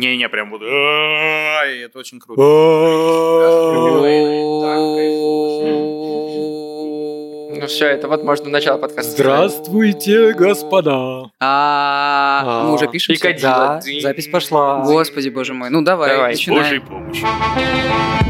Не-не, прям буду. Это очень круто. Ну все, это вот можно начало подкаста. Здравствуйте, господа. А, мы уже пишем. Да, запись пошла. Господи, боже мой. Ну давай, Давай. С начинаем. Божьей помощью.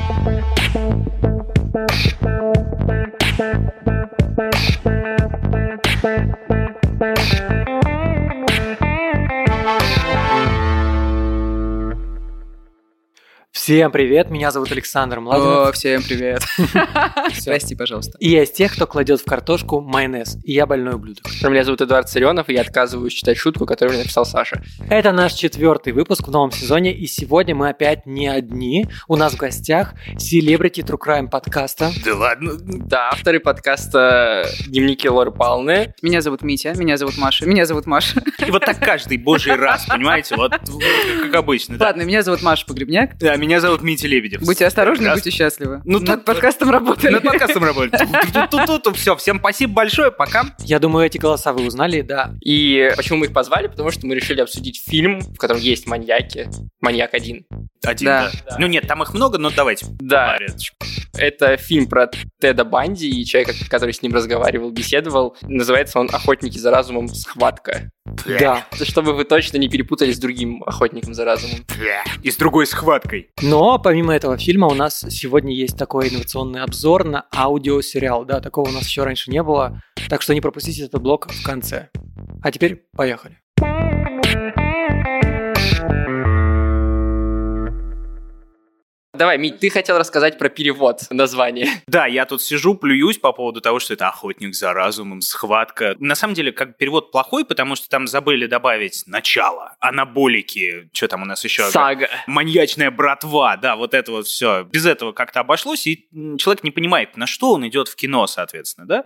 Всем привет, меня зовут Александр О, Младинов. всем привет. Прости, пожалуйста. И я из тех, кто кладет в картошку майонез. И я больной ублюдок. Меня зовут Эдуард Царенов, и я отказываюсь читать шутку, которую мне написал Саша. Это наш четвертый выпуск в новом сезоне, и сегодня мы опять не одни. У нас в гостях селебрити True Crime подкаста. Да ладно. Да, авторы подкаста «Дневники Лоры Палны». Меня зовут Митя, меня зовут Маша, меня зовут Маша. И вот так каждый божий раз, понимаете? Вот как обычно. Ладно, меня зовут Маша Погребняк. Да, меня зовут Митя Лебедев. Будьте осторожны, Прекрасно. будьте счастливы. Ну, Над тут- подкастом работали. Над подкастом работает. Все, всем спасибо большое, пока. Я думаю, эти голоса вы узнали, да. И почему мы их позвали? Потому что мы решили обсудить фильм, в котором есть маньяки. Маньяк один. Один, Да. да. Ну нет, там их много, но давайте. Да, это фильм про Теда Банди и человека, который с ним разговаривал, беседовал. Называется он «Охотники за разумом. Схватка». Да. Чтобы вы точно не перепутали с другим охотником за разумом. И с другой схваткой. Но помимо этого фильма у нас сегодня есть такой инновационный обзор на аудиосериал. Да, такого у нас еще раньше не было. Так что не пропустите этот блок в конце. А теперь поехали. Давай, Мить, ты хотел рассказать про перевод названия. Да, я тут сижу, плююсь по поводу того, что это охотник за разумом, схватка. На самом деле, как перевод плохой, потому что там забыли добавить начало, анаболики, что там у нас еще? Сага. Маньячная братва, да, вот это вот все. Без этого как-то обошлось, и человек не понимает, на что он идет в кино, соответственно, да?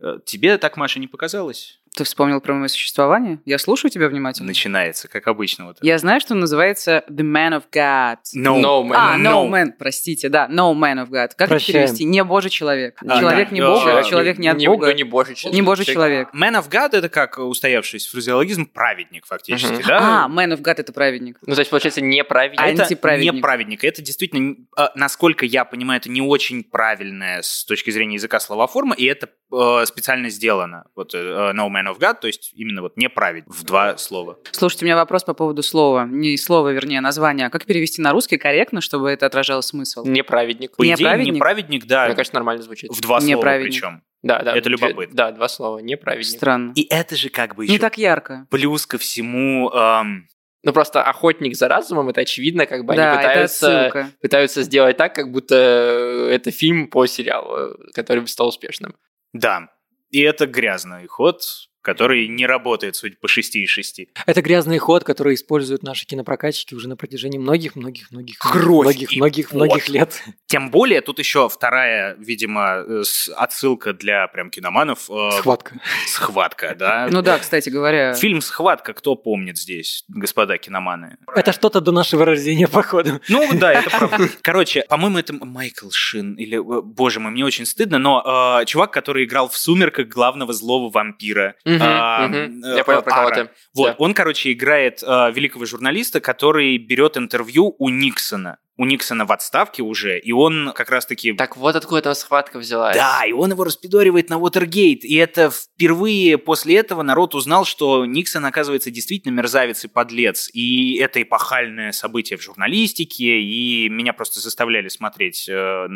Э, Тебе так, Маша, не показалось? Ты вспомнил про мое существование? Я слушаю тебя внимательно. Начинается, как обычно. Вот это. Я знаю, что он называется The Man of God. No. No Man. А, No. no man, простите, да, no man of God. Как это Прощаем. перевести? Не божий человек. А, человек да. не Да. Бога, Человек человек не от не, Бога. ну, не божий человек. Не божий человек. Man of God — это как устоявшийся фразеологизм праведник, фактически, Мгм. да? А, man of God это праведник. Ну, то есть, получается, неправильно. А это антиправедник. не праведник. Это действительно, э, насколько я понимаю, это не очень правильная с точки зрения языка словоформа, и это э, специально сделано. Вот э, no man of God, то есть именно вот неправедник в два слова. Слушайте, у меня вопрос по поводу слова. Не слова, вернее, названия. А как перевести на русский корректно, чтобы это отражало смысл? Неправедник. По идее, Неправедник? неправедник, да, Мне кажется, нормально звучит. в два слова причем. Да, да. Это любопытно. Да, два слова. Неправедник. Странно. И это же как бы Не еще так ярко. плюс ко всему... эм, Ну, просто охотник за разумом, это очевидно, как бы да, они пытаются, пытаются сделать так, как будто это фильм по сериалу, который стал успешным. да, и это грязный ход, который не работает, судя по 6 из 6. Это грязный ход, который используют наши кинопрокатчики уже на протяжении многих-многих-многих Кровь многих, и многих, пот. многих лет. Тем более, тут еще вторая, видимо, э, отсылка для прям киноманов. э, Схватка. Схватка, да. Ну да, кстати говоря. Фильм «Схватка» кто помнит здесь, господа киноманы? Это что-то до нашего рождения, походу. Ну да, это правда. Короче, по-моему, это Майкл Шин, или, э, боже мой, мне очень стыдно, но чувак, который играл в «Сумерках» главного злого вампира. А, мгм. э, Я понял, про кого ты. Вот, Да. он, короче, играет э, великого журналиста, который берет интервью у Никсона. У Никсона в отставке уже, и он как раз-таки... Так вот откуда эта схватка взялась. Да, и он его распидоривает на Уотергейт. И это впервые после этого народ узнал, что Никсон, оказывается, действительно мерзавец и подлец. И это эпохальное событие в журналистике, и меня просто заставляли смотреть, э,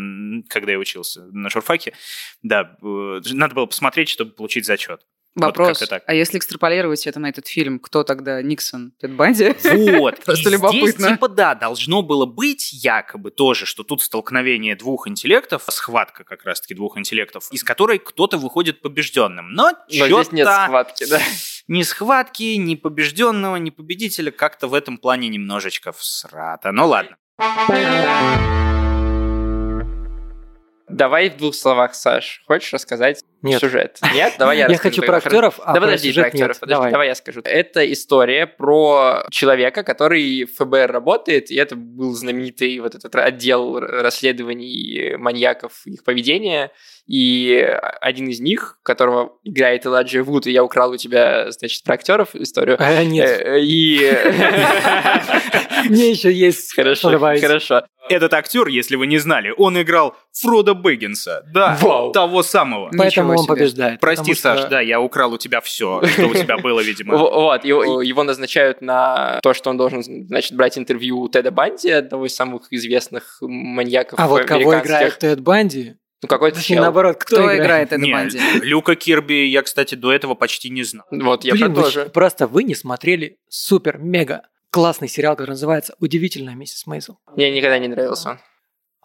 когда я учился на журфаке. Да, э, надо было посмотреть, чтобы получить зачет. Вопрос. так. А если экстраполировать это на этот фильм, кто тогда Никсон? Тед Банди? Вот. Просто и любопытно. Здесь, типа, да, должно было быть якобы тоже, что тут столкновение двух интеллектов, схватка как раз-таки двух интеллектов, из которой кто-то выходит побежденным. Но, Но здесь нет схватки, да. ни схватки, ни побежденного, ни победителя как-то в этом плане немножечко всрато. Ну ладно. Давай в двух словах, Саш. Хочешь рассказать Нет. сюжет? Нет? Давай я Я расскажу хочу тогда. про актеров, а да про подожди, сюжет про актеров, нет. подожди, Давай. давай. я скажу. Это история про человека, который в ФБР работает, и это был знаменитый вот этот отдел расследований маньяков, их поведения, и один из них, которого играет Элайджа Вуд, и я украл у тебя, значит, про актеров историю. А, нет, Э, И... мне еще есть Хорошо, хорошо. Этот актер, если вы не знали, он играл Фрода Бэггинса. Да, Вау. того самого. Поэтому Ничего он себе. побеждает. Прости, что- Саш, да, я украл у тебя все, что у тебя было, видимо. Вот, его, назначают на то, что он должен, значит, брать интервью у Теда Банди, одного из самых известных маньяков А вот кого играет Тед Банди? Ну, какой-то чел. наоборот, кто, Кто играет Эда Не, Банди? Люка Кирби я, кстати, до этого почти не знал. Вот, я Блин, вы тоже. просто вы не смотрели супер-мега классный сериал, который называется «Удивительная миссис Мейзел». Мне никогда не нравился он.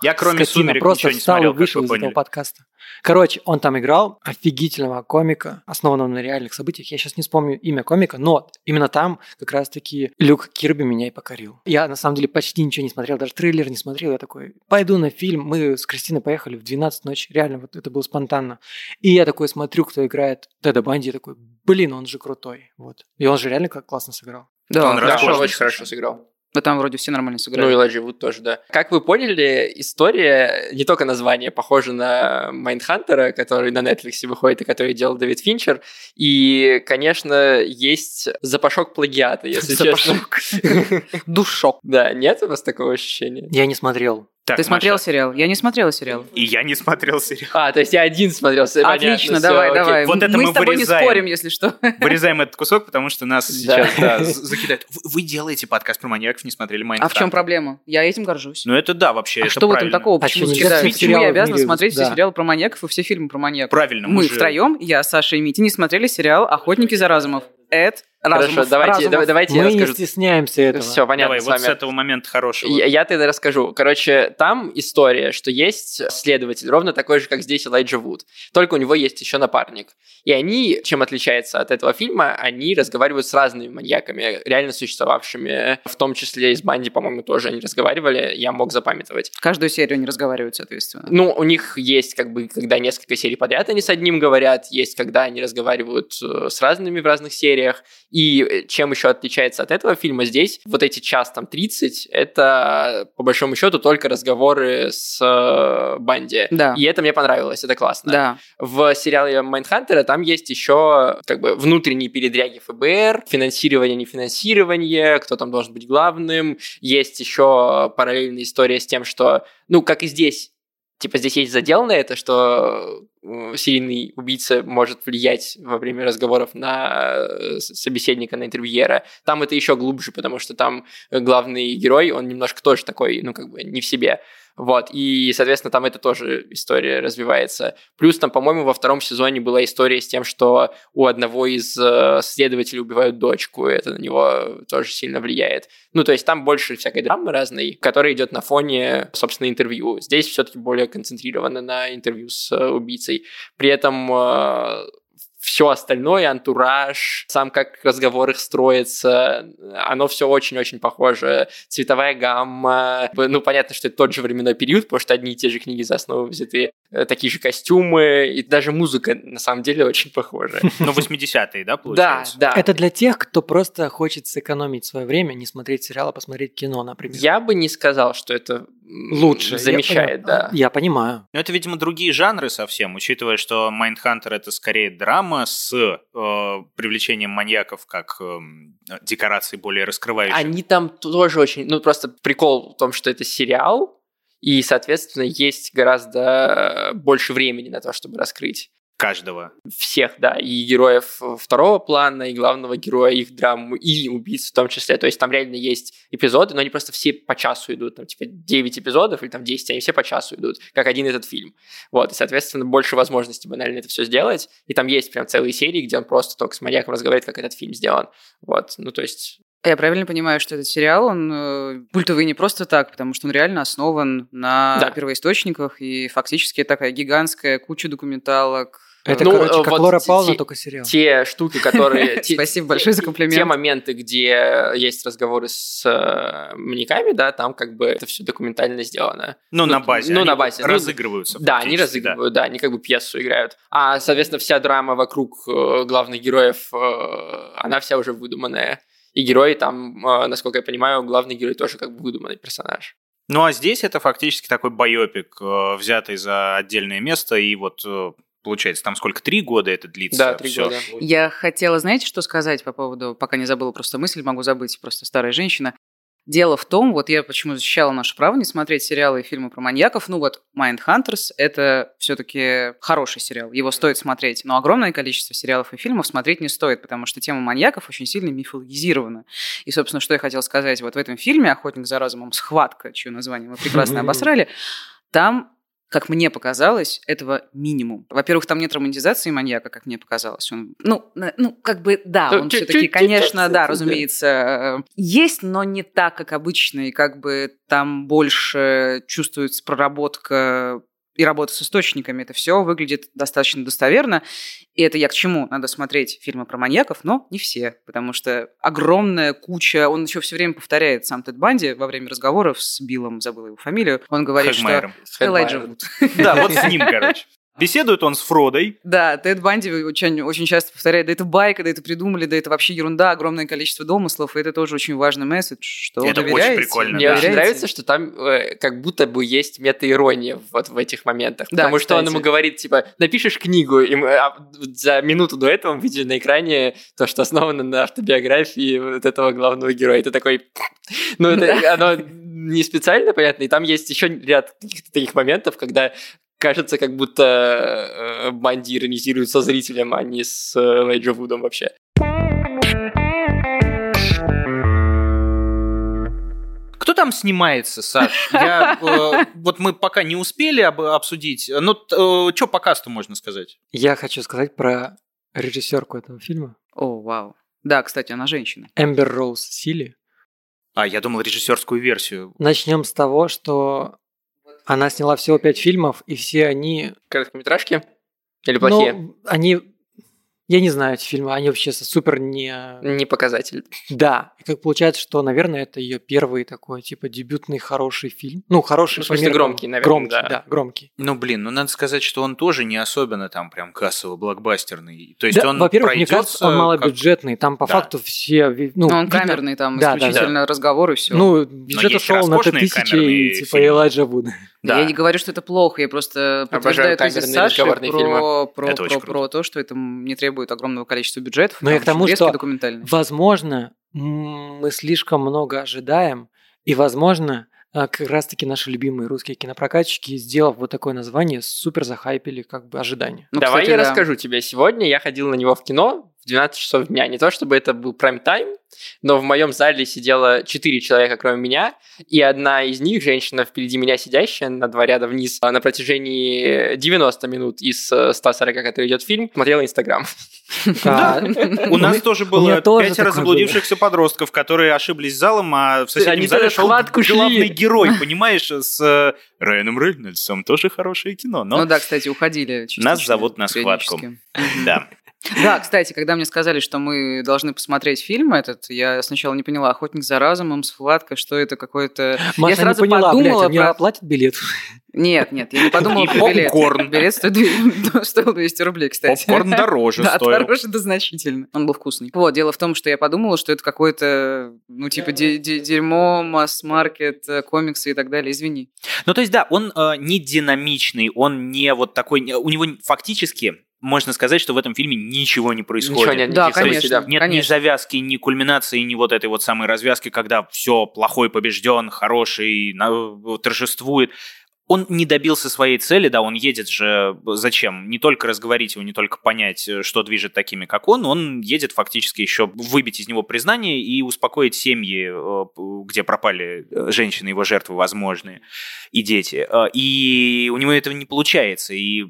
Я кроме Скотина, «Сумерек» просто ничего не встал смотрел, и вышел из этого подкаста. Короче, он там играл офигительного комика, основанного на реальных событиях. Я сейчас не вспомню имя комика, но именно там как раз-таки Люк Кирби меня и покорил. Я, на самом деле, почти ничего не смотрел, даже трейлер не смотрел. Я такой, пойду на фильм. Мы с Кристиной поехали в 12 ночи. Реально, вот это было спонтанно. И я такой смотрю, кто играет Теда Банди, я такой, блин, он же крутой. Вот. И он же реально как классно сыграл. Да, Он Да, он очень хорошо сыграл. Да там вроде все нормально Ну и сыграли. Элайджа Вуд тоже, да. Как вы поняли, история, не только название, похоже на Майндхантера, который на Netflix выходит и который делал Дэвид Финчер. И, конечно, есть запашок плагиата, если честно. Душок. Да, нет у вас такого ощущения? Я не смотрел. Так, Ты смотрел Маша, сериал? Я не смотрела сериал. И я не смотрел сериал. А, то есть я один смотрел. понятно, Отлично, всё, давай, окей. давай. Вот это мы мы с тобой вырезаем. не спорим, если что. Вырезаем этот кусок, потому что нас Да. сейчас да, закидают. Вы, вы делаете подкаст про маньяков, не смотрели А Майнкрафт. в чем проблема? Я этим горжусь. Ну это да, вообще, А это что в этом правильно. такого? А Почему нельзя все Почему я обязана мире- смотреть все да. сериалы про маньяков и все фильмы про маньяков? Правильно, мы Мы же- втроем, я, Саша и Митя, не смотрели сериал «Охотники за разумов». Эд Хорошо, Разумов. давайте, Разумов. давай- давайте я Мы не расскажу. стесняемся этого. Все, понятно Давай, с вот вами. с этого момента хорошего. Я, я тогда расскажу. Короче, там история, что есть следователь, ровно такой же, как здесь Элайджа Вуд. Только у него есть еще напарник. И они, чем отличается от этого фильма, они разговаривают с разными маньяками, реально существовавшими. В том числе и с Банди, по-моему, тоже они разговаривали. Я мог запамятовать. Каждую серию они разговаривают, соответственно. Ну, у них есть, как бы, когда несколько серий подряд они с одним говорят, есть, когда они разговаривают э, с разными в разных сериях. И э, чем еще отличается от этого фильма здесь, вот эти час там 30, это, по большому счету, только разговоры с э, Банди. Да. И это мне понравилось, это классно. Да. В сериале Mindhunter а там есть еще как бы внутренние передряги ФБР, финансирование, нефинансирование, кто там должен быть главным. Есть еще параллельная история с тем, что, ну, как и здесь, типа здесь есть задел на это, что э, серийный убийца может влиять во время разговоров на э, собеседника, на интервьюера. Там это еще глубже, потому что там э, главный герой, он немножко тоже такой, ну, как бы не в себе. Вот, и, соответственно, там это тоже история развивается. Плюс там, по-моему, во втором сезоне была история с тем, что у одного из э, следователей убивают дочку, и это на него тоже сильно влияет. Ну, то есть там больше всякой драмы разной, которая идет на фоне, собственно, интервью. Здесь все-таки более концентрировано на интервью с э, убийцей. При этом все остальное, антураж, сам как разговор их строится, оно все очень-очень похоже. Цветовая гамма, ну, понятно, что это тот же временной период, потому что одни и те же книги за основу взяты, э, такие же костюмы, и даже музыка, на самом деле, очень похожа. Ну, 80-е, да, Да, получается? да. Это для тех, кто просто хочет сэкономить свое время, не смотреть сериал, а посмотреть кино, например. Я бы не сказал, что это Лучше. замещает, я, да. Я понимаю. Но это, видимо, другие жанры совсем, учитывая, что Майндхантер это скорее драма с э, привлечением маньяков как э, декорации более раскрывающих. Они там тоже очень... Ну, просто прикол в том, что это сериал, и, соответственно, есть гораздо больше времени на то, чтобы раскрыть Каждого. всех, да, и героев второго плана, и главного героя, их драму, и убийц в том числе. То есть там реально есть эпизоды, но они просто все по часу идут. Там, типа, 9 эпизодов или там 10, они все по часу идут, как один этот фильм. Вот, и, соответственно, больше возможностей банально это все сделать. И там есть прям целые серии, где он просто только с маньяком разговаривает, как этот фильм сделан. Вот, ну, то есть Я правильно понимаю, что этот сериал, он э, культовый не просто так, потому что он реально основан на Да. первоисточниках, и фактически такая гигантская куча документалок, Это, Ну, короче, э, как вот Лора Пауна, те- только сериал. Те штуки, которые... те- Спасибо большое за комплимент. Те моменты, где есть разговоры с э, маньяками, да, там как бы это все документально сделано. Ну, Ну, на базе. ну, они на базе. Ну, Разыгрываются. Да, они разыгрывают, да. они как бы пьесу играют. А, соответственно, вся драма вокруг э, главных героев, э, она вся уже выдуманная. И герои там, э, насколько я понимаю, главный герой тоже как бы выдуманный персонаж. Ну, а здесь это фактически такой байопик, э, взятый за отдельное место, и вот э, получается, там сколько, три года это длится? Да, три года. Я хотела, знаете, что сказать по поводу, пока не забыла просто мысль, могу забыть, просто старая женщина. Дело в том, вот я почему защищала наше право не смотреть сериалы и фильмы про маньяков. Ну вот Mindhunters — это все-таки хороший сериал, его стоит смотреть. Но огромное количество сериалов и фильмов смотреть не стоит, потому что тема маньяков очень сильно мифологизирована. И, собственно, что я хотела сказать, вот в этом фильме «Охотник за разумом. Схватка», чье название мы прекрасно обосрали, там как мне показалось, этого минимум. Во-первых, там нет романтизации маньяка, как мне показалось. Он, ну, ну, как бы, да, он все-таки, конечно, да. разумеется, э, есть, но не так, как обычно, и как бы там больше чувствуется проработка и работа с источниками. Это все выглядит достаточно достоверно. И это я к чему? Надо смотреть фильмы про маньяков, но не все, потому что огромная куча... Он еще все время повторяет сам Тед Банди во время разговоров с Биллом, забыла его фамилию. Он говорит, что... Хэгмайером. С Элайджа. Вуд. Да, вот с ним, короче. Беседует он с Фродой. Да, Тед Банди очень, очень часто повторяет, да это байка, да это придумали, да это вообще ерунда, огромное количество домыслов, и это тоже очень важный месседж, что Это очень доверяете, прикольно, Мне да. очень доверяете. нравится, что там э, как будто бы есть мета-ирония вот в этих моментах. Да, Потому что он кстати. ему говорит, типа, напишешь книгу, и мы, а за минуту до этого мы видели на экране то, что основано на автобиографии вот этого главного героя. И ты такой... Ну, это оно не специально, понятно, и там есть еще ряд каких-то таких моментов, когда кажется, как будто э, Банди иронизирует со зрителем, а не с э, Лейджа Вудом вообще. Кто там снимается, Саш? Я, э, вот мы пока не успели об- обсудить. Ну, что по касту можно сказать? Я хочу сказать про режиссерку этого фильма. О, вау. Да, кстати, она женщина. Эмбер Роуз Сили. А, я думал режиссерскую версию. Начнем с того, что она сняла всего пять фильмов, и все они... Короткометражки? Или плохие? Ну, они... Я не знаю эти фильмы, они вообще супер не... Не показатель. Да, и как получается, что, наверное, это ее первый такой, типа, дебютный хороший фильм. Ну, хороший Ну, в смысле, меркам- громкий, наверное, Громкий, да. да. громкий. Ну, блин, ну надо сказать, что он тоже не особенно там прям кассово-блокбастерный. То есть Да, он во-первых, мне кажется, он как- малобюджетный. Там по Да. факту все... Ну, Ну, он видно- камерный, там Да, да, исключительно разговор и все. Ну, бюджет ушел на роскошные Т-1000 камерные и типа фильмы. Элайджа Вуд. Да. Я не говорю, что это плохо, я просто подтверждаю тезис камерные Саши про, фильмы. про, Это про, очень про то, что это не требует огромного количества бюджетов. Но там я к тому, что. Возможно, мы слишком много ожидаем, и, возможно, а, как раз-таки наши любимые русские кинопрокатчики, сделав вот такое название, супер захайпили как бы ожидания. Ну, Давай кстати, я да. расскажу тебе. Сегодня я ходил на него в кино в 12 часов дня. Не то чтобы это был прайм-тайм, но в моем зале сидело 4 человека, кроме меня, и одна из них, женщина впереди меня сидящая, на два ряда вниз, а, на протяжении 90 минут из э, 140, который идет фильм, смотрела Инстаграм. У нас тоже было пятеро заблудившихся подростков, которые ошиблись залом, а в соседнем зале шел главный герой, понимаешь, с э, Райаном Рейнольдсом. Тоже хорошее кино, но Ну да, кстати, уходили. Нас зовут на схватку. да. Да, кстати, когда мне сказали, что мы должны посмотреть фильм этот, я сначала не поняла, «Охотник за разумом», «Схватка», что это какое-то... Маша я сразу не поняла, подумала блядь, а мне про- оплатят билет? Нет, нет, я не подумала И про билет. попкорн. Билет стоил 200 рублей, кстати. Попкорн дороже Да, стоил. дороже да значительно. Он был вкусный. Вот, дело в том, что я подумала, что это какое-то, ну, типа, де- де- дерьмо, масс-маркет, э, комиксы и так далее. Извини. Ну, то есть, да, он э, не динамичный, он не вот такой... У него фактически, можно сказать, что в этом фильме ничего не происходит. Ничего нет, Да, конечно. да. Нет ни Конечно. завязки, ни кульминации, ни вот этой вот самой развязки, когда все плохой побежден, хороший на- торжествует. Он не добился своей цели, да, он едет же зачем? Не только разговорить его, не только понять, э, что движет такими, как он, он едет фактически еще выбить из него признание и успокоить семьи, э, где пропали э, женщины, его жертвы возможные, и дети. И у него этого не получается. И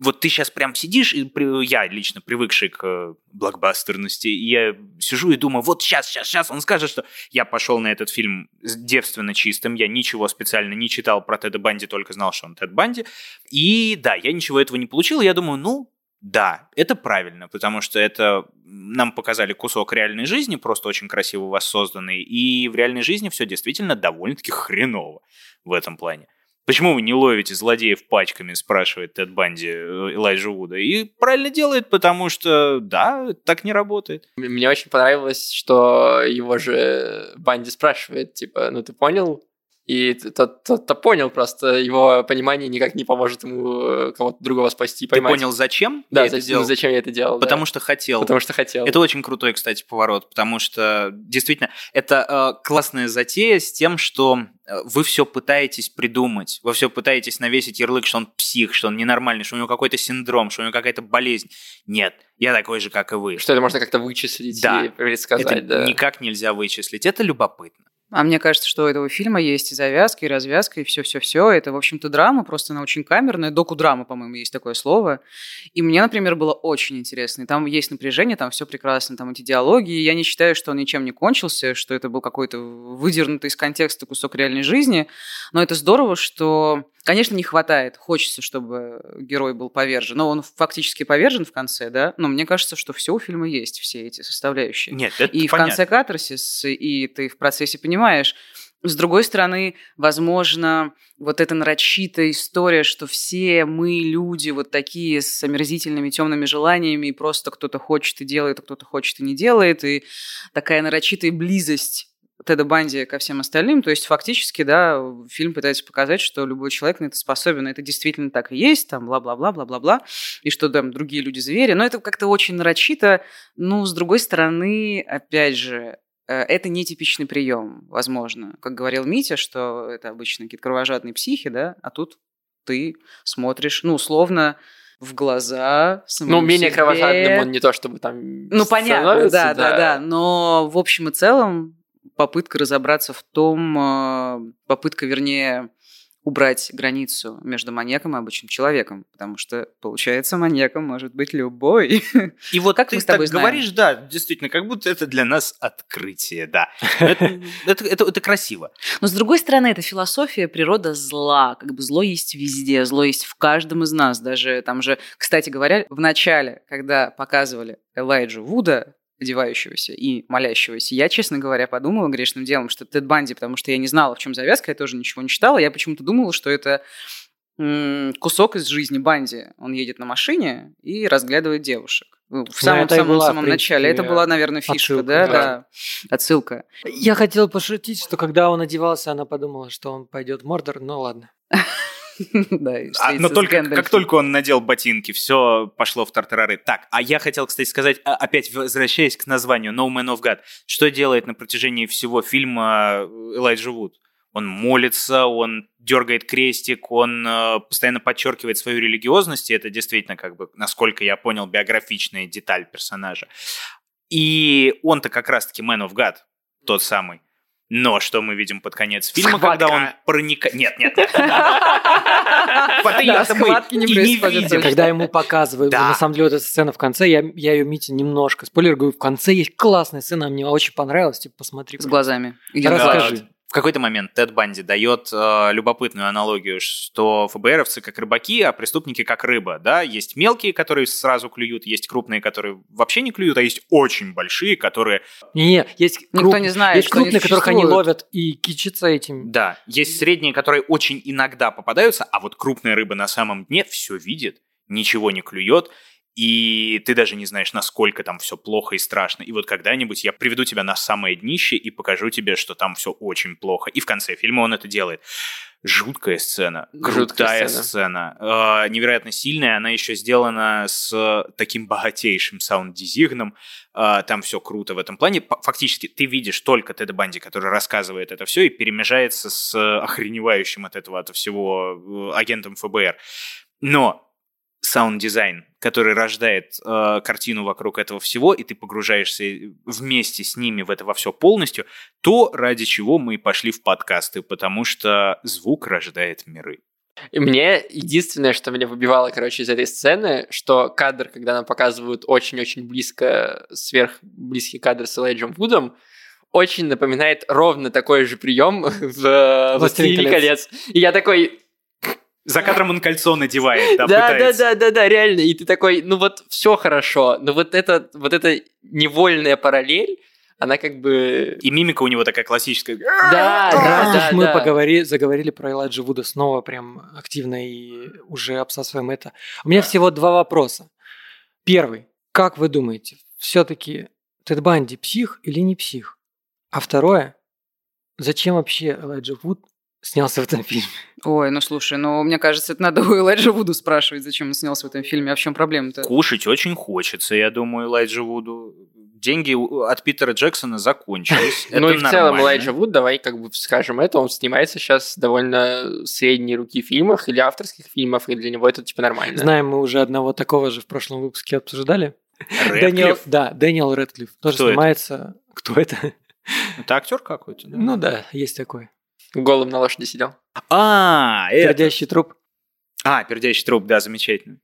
вот ты сейчас прям сидишь, и я лично привыкший к блокбастерности, и я сижу и думаю, вот сейчас, сейчас, сейчас он скажет, что я пошел на этот фильм девственно чистым, я ничего специально не читал про Теда Банди, только знал, что он Тед Банди. И да, я ничего этого не получил, я думаю, ну, Да, это правильно, потому что это нам показали кусок реальной жизни, просто очень красиво воссозданный, и в реальной жизни все действительно довольно-таки хреново в этом плане. Почему вы не ловите злодеев пачками, спрашивает Тед Банди э, Элайджа Вуда. И правильно делает, потому что, да, так не работает. Мне очень понравилось, что его же Банди спрашивает, типа, ну ты понял, и тот, тот, тот понял просто, его понимание никак не поможет ему э, кого-то другого спасти, поймать. Ты понял, зачем да, я за, это сделал? Ну, зачем я это делал. Потому да. что хотел. Потому что хотел. Это очень крутой, кстати, поворот, потому что действительно это э, классная затея с тем, что э, вы все пытаетесь придумать, вы все пытаетесь навесить ярлык, что он псих, что он ненормальный, что у него какой-то синдром, что у него какая-то болезнь. Нет, я такой же, как и вы. Что это можно как-то вычислить да. и предсказать. Это да. никак нельзя вычислить. Это любопытно. А мне кажется, что у этого фильма есть и завязка, и развязка, и все-все-все. Это, в общем-то, драма, просто она очень камерная. Доку-драма, по-моему, есть такое слово. И мне, например, было очень интересно. И там есть напряжение, там все прекрасно, там эти диалоги. И я не считаю, что он ничем не кончился, что это был какой-то выдернутый из контекста кусок реальной жизни. Но это здорово, что Конечно, не хватает. Хочется, чтобы герой был повержен. Но он фактически повержен в конце, да? Но мне кажется, что все у фильма есть, все эти составляющие. Нет, это И понятно. в конце катарсис, и ты в процессе понимаешь, с другой стороны, возможно, вот эта нарочитая история, что все мы люди вот такие с омерзительными темными желаниями, и просто кто-то хочет и делает, а кто-то хочет и не делает, и такая нарочитая близость Теда Банди ко всем остальным. То есть фактически, да, фильм пытается показать, что любой человек на это способен. Это действительно так и есть, там, бла-бла-бла, бла-бла-бла, и что там другие люди звери. Но это как-то очень нарочито. Ну, с другой стороны, опять же, это нетипичный прием, возможно. Как говорил Митя, что это обычно какие-то кровожадные психи, да, а тут ты смотришь, ну, условно, в глаза Ну, менее себе. кровожадным он не то, чтобы там Ну, понятно, да, да, да, да. Но в общем и целом попытка разобраться в том, попытка, вернее, убрать границу между маньяком и обычным человеком, потому что, получается, маньяком может быть любой. И вот Как ты мы с тобой так знаем? говоришь, да, действительно, как будто это для нас открытие, да. Это, это, это, это красиво. Но, с другой стороны, это философия природа зла. Как бы зло есть везде, зло есть в каждом из нас. Даже там же, кстати говоря, в начале, когда показывали Элайджа Вуда, одевающегося и молящегося. Я, честно говоря, подумала грешным делом, что Тед Банди, потому что я не знала, в чем завязка, я тоже ничего не читала. Я почему-то думала, что это кусок из жизни Банди. Он едет на машине и разглядывает девушек. Ну, В самом это и самом, была, самом принципе, начале. Это была, наверное, фишка, отсылка, да, да. да, отсылка. Я хотел пошутить, что когда он одевался, она подумала, что он пойдет в Мордор, но ладно. Да, А, но только, как только он надел ботинки, все пошло в тартарары. Так, а я хотел, кстати, сказать, а, опять возвращаясь к названию No Man of God, что делает на протяжении всего фильма Элайджа Вуд? Он молится, он дергает крестик, он э, постоянно подчеркивает свою религиозность, и это действительно, как бы, насколько я понял, биографичная деталь персонажа. И он-то как раз-таки Man of God, тот самый. Но что мы видим под конец фильма, когда он проникает... Нет, нет, нет. Вот Да, это мы схватки не видим. Когда ему показывают, Да. на самом деле, вот эта сцена в конце, я, я ее, Мите, немножко спойлер, говорю, в конце есть классная сцена, мне очень понравилась, типа, посмотри. С глазами. Расскажи. Какой-то момент Тед Банди дает э, любопытную аналогию, что ФБРовцы как рыбаки, а преступники как рыба. Да? Есть мелкие, которые сразу клюют, есть крупные, которые вообще не клюют, а есть очень большие, которые... Не-не, есть, Никто круп- не знает, есть что они крупные, которых они ловят и кичатся этим. Да, есть средние, которые очень иногда попадаются, а вот крупная рыба на самом дне все видит, ничего не клюет, и ты даже не знаешь, насколько там все плохо и страшно. И вот когда-нибудь я приведу тебя на самое днище и покажу тебе, что там все очень плохо. И в конце фильма он это делает. Жуткая сцена, Жуткая крутая сцена. сцена, э, невероятно сильная. Она еще сделана с таким богатейшим саунд-дизайном. Э, там все круто в этом плане. Фактически ты видишь только Теда Банди, который рассказывает это все и перемежается с охреневающим от этого от всего э, агентом ФБР. Но саунд-дизайн, который рождает э, картину вокруг этого всего, и ты погружаешься вместе с ними в это во все полностью, то ради чего мы и пошли в подкасты, потому что звук рождает миры. И мне единственное, что меня выбивало, короче, из этой сцены, что кадр, когда нам показывают очень-очень близко, сверхблизкий кадр с Элайджем Вудом, очень напоминает ровно такой же прием в «Властелине «Властелин колец». И я такой, За кадром он кольцо надевает, да, Да, да, пытается. да, да, да, реально. И ты такой, ну вот все хорошо, но вот это, вот эта невольная параллель, она как бы... И мимика у него такая классическая. Да, да, Раз да, уж мы да. поговори- заговорили про Элайджа Вуда снова прям активно и уже обсасываем это. У меня всего два вопроса. Первый. Как вы думаете, все-таки Тед Банди псих или не псих? А второе. Зачем вообще Элайджа Вуд снялся в этом фильме? Ой, ну слушай, ну мне кажется, это надо у Элайджа Вуду спрашивать, зачем он снялся в этом фильме, а в чем проблема-то? Кушать очень хочется, я думаю, Элайджа Вуду. Деньги от Питера Джексона закончились. ну и в целом. Элайджа Вуд, давай как бы скажем это, он снимается сейчас довольно средней руки фильмах или авторских фильмах, и для него это типа нормально. Знаем мы уже одного такого же в прошлом выпуске обсуждали. Рэдклифф. Дэниел, да, Дэниел Рэдклифф тоже снимается. Кто это? Это актер какой-то, да? Ну да, есть такой. Голым на лошади сидел. А, это. Пердящий труп. А, пердящий труп, да, замечательно.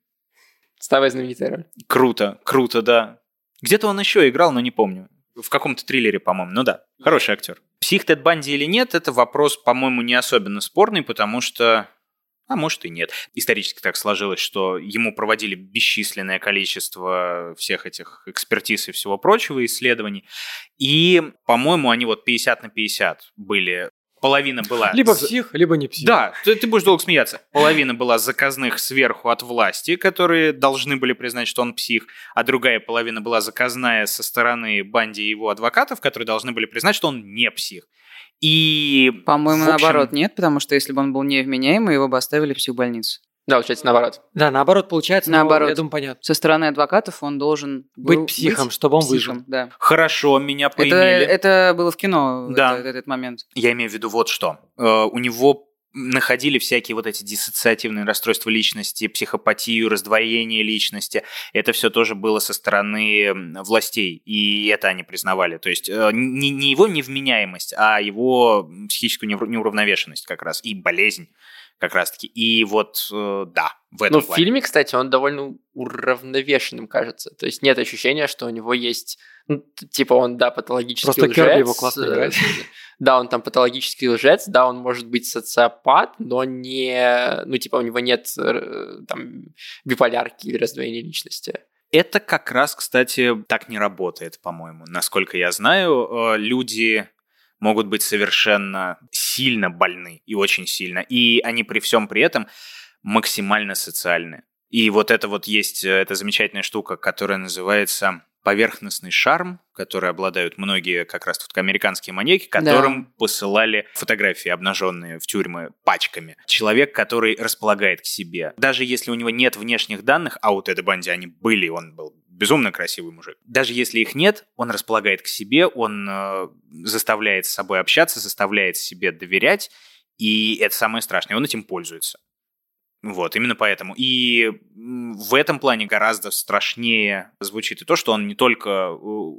Старая знаменитая роль. Круто, круто, да. Где-то он еще играл, но не помню. В каком-то триллере, по-моему. Ну да, хороший актер. Псих Тед Банди или нет, это вопрос, по-моему, не особенно спорный, потому что... А может и нет. Исторически так сложилось, что ему проводили бесчисленное количество всех этих экспертиз и всего прочего исследований. И, по-моему, они вот 50 на 50 были. Половина была... Либо псих, либо не псих. да, ты, ты будешь долго смеяться. Половина была заказных сверху от власти, которые должны были признать, что он псих, а другая половина была заказная со стороны Банди и его адвокатов, которые должны были признать, что он не псих. И... По-моему, общем, наоборот, нет, потому что если бы он был невменяемый, его бы оставили в психбольницу. Да, получается наоборот. Да, наоборот, получается, но, Наоборот. я думаю, понятно. Со стороны адвокатов он должен Быть психом, чтобы он психом, выжил. Да. Хорошо, меня Это, поимели. это было в кино, Да. это- этот момент. Я имею в виду вот что. Э, У него находили всякие вот эти диссоциативные расстройства личности, психопатию, раздвоение личности. Это все тоже было со стороны властей, и это они признавали. То есть э, не, не его невменяемость, а его психическую неуравновешенность как раз, и болезнь как раз-таки. И вот, э, да, в этом Ну, в фильме, кстати, он довольно уравновешенным кажется. То есть нет ощущения, что у него есть... ну, типа он, да, патологический Просто лжец. Кёрби его классно э, играет. Да, он там патологический лжец, да, он может быть социопат, но не... Ну, типа у него нет э, там биполярки или раздвоения личности. Это как раз, кстати, так не работает, по-моему. Насколько я знаю, э, люди могут быть совершенно сильно больны и очень сильно. И они при всем при этом максимально социальны. И вот это вот есть э, эта замечательная штука, которая называется поверхностный шарм, который обладают многие как раз тут американские маньяки, которым посылали фотографии обнаженные в тюрьмы пачками. Человек, который располагает к себе. Даже если у него нет внешних данных, а у Теда Банди они были, он был безумно красивый мужик. Даже если их нет, он располагает к себе, он э, заставляет с собой общаться, заставляет себе доверять, и это самое страшное, он этим пользуется. Вот, именно поэтому. И в этом плане гораздо страшнее звучит и то, что он не только э,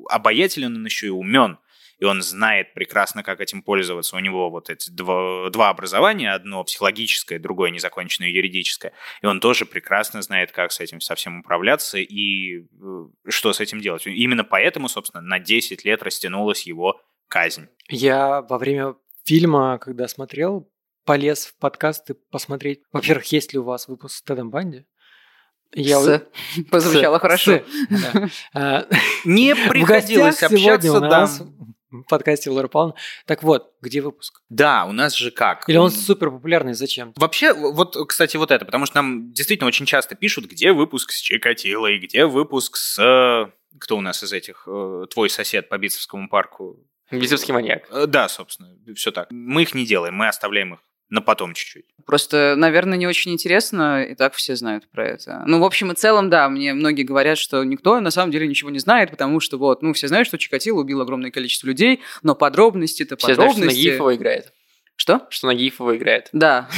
обаятелен, он еще и умен. И он знает прекрасно, как этим пользоваться. У него вот эти два, два образования, одно психологическое, другое незаконченное юридическое. И он тоже прекрасно знает, как с этим совсем управляться и э, что с этим делать. Именно поэтому, собственно, на 10 лет растянулась его казнь. Я во время фильма, когда смотрел, полез в подкасты посмотреть. Во-первых, есть ли у вас выпуск с Тедом Банди? Я С. Позвучало С. хорошо. С. Да. А, Не приходилось сегодня общаться, у да. нас подкасте Лора Павловна. Так вот, где выпуск? Да, у нас же как? Или он супер популярный, зачем? Вообще, вот, кстати, вот это, потому что нам действительно очень часто пишут, где выпуск с Чикатилой, где выпуск с... э, Кто у нас из этих? э, Твой сосед по Битцевскому парку. Битцевский маньяк. Э, Да, собственно, все так. Мы их не делаем, мы оставляем их на потом чуть-чуть. Просто, наверное, не очень интересно, и так все знают про это. Ну, в общем и целом, да, мне многие говорят, что никто на самом деле ничего не знает, потому что вот, ну, все знают, что Чикатило убил огромное количество людей, но подробности-то Все знают, что подробности... Нагиев играет. Что? Что Нагиев играет. Да.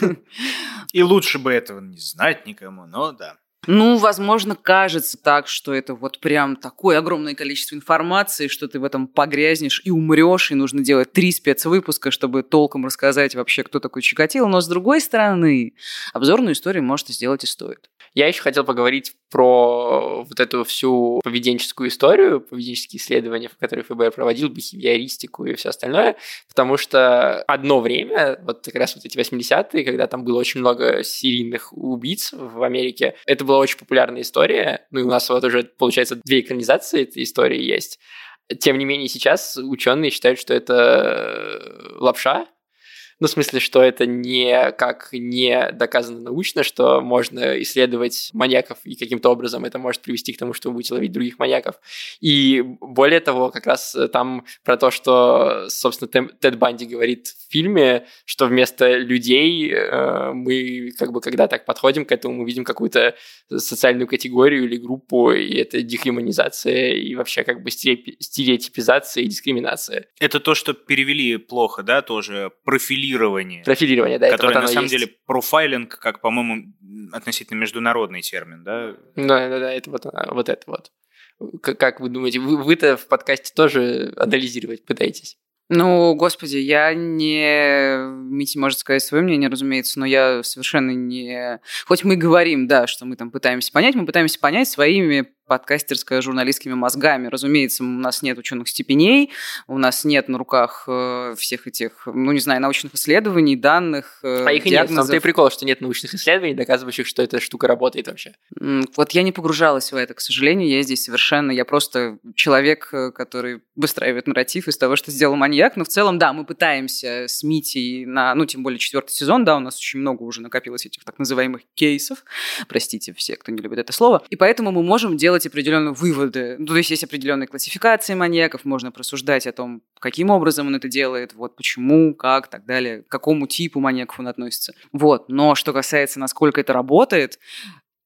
И лучше бы этого не знать никому, но да. Ну, возможно, кажется так, что это вот прям такое огромное количество информации, что ты в этом погрязнешь и умрешь, и нужно делать три спецвыпуска, чтобы толком рассказать вообще, кто такой Чикатило. Но, с другой стороны, обзорную историю может сделать и стоит. Я еще хотел поговорить про вот эту всю поведенческую историю, поведенческие исследования, которые ФБР проводил, бихевиористику и все остальное, потому что одно время, вот как раз вот эти 80-е, когда там было очень много серийных убийц в Америке, это была очень популярная история, ну и у нас вот уже, получается, две экранизации этой истории есть. Тем не менее, сейчас ученые считают, что это лапша, ну, в смысле, что это не как не доказано научно, что можно исследовать маньяков, и каким-то образом это может привести к тому, что вы будете ловить других маньяков. И более того, как раз там про то, что, собственно, Тед Банди говорит в фильме, что вместо людей э, мы, как бы, когда так подходим к этому, мы видим какую-то социальную категорию или группу, и это дехуманизация, и вообще как бы стереотипизация и дискриминация. Это то, что перевели плохо, да, тоже профили профилирование. Профилирование, да. Которое вот на самом есть. деле профайлинг, как, по-моему, относительно международный термин, да? Да, да, да, это вот, вот это вот. Как вы думаете, вы, вы-то в подкасте тоже анализировать пытаетесь? Ну, господи, я не... Мити может сказать свое мнение, разумеется, но я совершенно не... Хоть мы говорим, да, что мы там пытаемся понять, мы пытаемся понять своими подкастерско-журналистскими мозгами. Разумеется, у нас нет ученых степеней, у нас нет на руках э, всех этих, ну, не знаю, научных исследований, данных, э, А их и диагнозов. нет, в том-то прикол, что нет научных исследований, доказывающих, что эта штука работает вообще. Вот я не погружалась в это, к сожалению, я здесь совершенно, я просто человек, э, который выстраивает нарратив из того, что сделал маньяк, но в целом, да, мы пытаемся с Митей на, ну, тем более четвертый сезон, да, у нас очень много уже накопилось этих так называемых кейсов, простите все, кто не любит это слово, и поэтому мы можем делать делать определенные выводы. Ну, то есть есть определенные классификации маньяков, можно просуждать о том, каким образом он это делает, вот почему, как, так далее, к какому типу маньяков он относится. Вот. Но что касается, насколько это работает,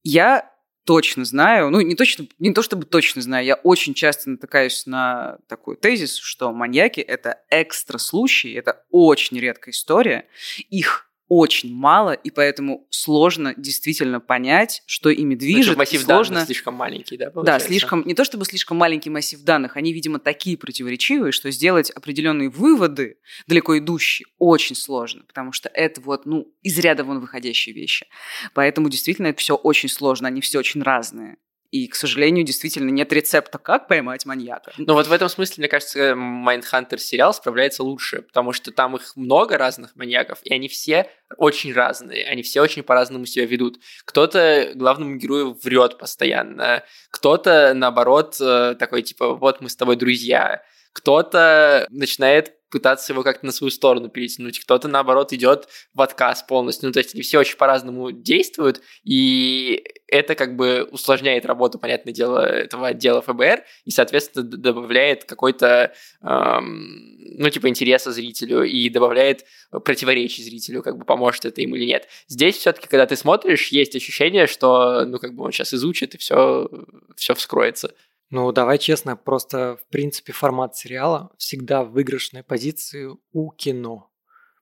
я точно знаю, ну не точно, не то чтобы точно знаю, я очень часто натыкаюсь на такой тезис, что маньяки это экстра случаи, это очень редкая история, их очень мало, и поэтому сложно действительно понять, что ими движет. массив сложно... данных слишком маленький, да, получается? Да, слишком, не то чтобы слишком маленький массив данных, они, видимо, такие противоречивые, что сделать определенные выводы, далеко идущие, очень сложно, потому что это вот, ну, из ряда вон выходящие вещи. Поэтому действительно это все очень сложно, они все очень разные. И, к сожалению, действительно нет рецепта, как поймать маньяка. Но вот в этом смысле, мне кажется, Майндхантер сериал справляется лучше, потому что там их много разных маньяков, и они все очень разные, они все очень по-разному себя ведут. Кто-то главному герою врет постоянно, кто-то, наоборот, э, такой, типа, вот мы с тобой друзья, кто-то начинает пытаться его как-то на свою сторону перетянуть, кто-то, наоборот, идет в отказ полностью. Ну, то есть они все очень по-разному действуют, и это как бы усложняет работу, понятное дело, этого отдела ФБР, и, соответственно, добавляет какой-то, эм, ну, типа, интереса зрителю и добавляет противоречий зрителю, как бы поможет это им или нет. Здесь все-таки, когда ты смотришь, есть ощущение, что, ну, как бы он сейчас изучит, и все, все вскроется. Ну, давай честно, просто, в принципе, формат сериала всегда в выигрышной позиции у кино.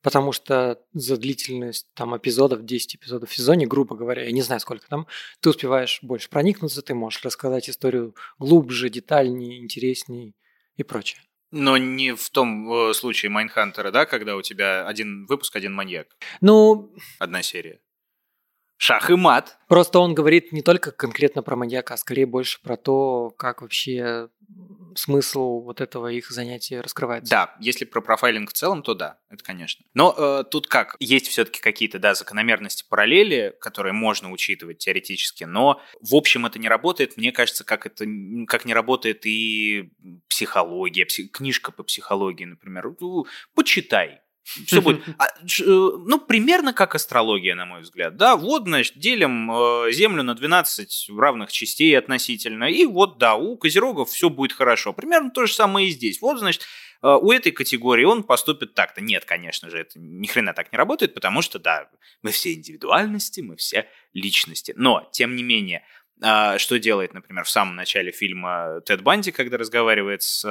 Потому что за длительность там эпизодов, 10 эпизодов в сезоне, грубо говоря, я не знаю, сколько там, ты успеваешь больше проникнуться, ты можешь рассказать историю глубже, детальнее, интереснее и прочее. Но не в том э, случае Mindhunter а, да, когда у тебя один выпуск, один маньяк. Ну... Одна серия. Шах и мат. Просто он говорит не только конкретно про маньяка, а скорее больше про то, как вообще смысл вот этого их занятия раскрывается. Да, если про профайлинг в целом, то да, это конечно. Но э, тут как, есть все-таки какие-то, да, закономерности, параллели, которые можно учитывать теоретически, но в общем это не работает, мне кажется, как это, как не работает и психология, псих, книжка по психологии, например. Ну, почитай, все будет. А, э, ну, примерно как астрология, на мой взгляд. Да, вот, значит, делим э, Землю на 12 равных частей относительно. И вот, да, у Козерогов все будет хорошо. Примерно то же самое и здесь. Вот, значит, э, у этой категории он поступит так-то. Нет, конечно же, это ни хрена так не работает, потому что, да, мы все индивидуальности, мы все личности. Но, тем не менее, что делает, например, в самом начале фильма Тед Банди, когда разговаривает с...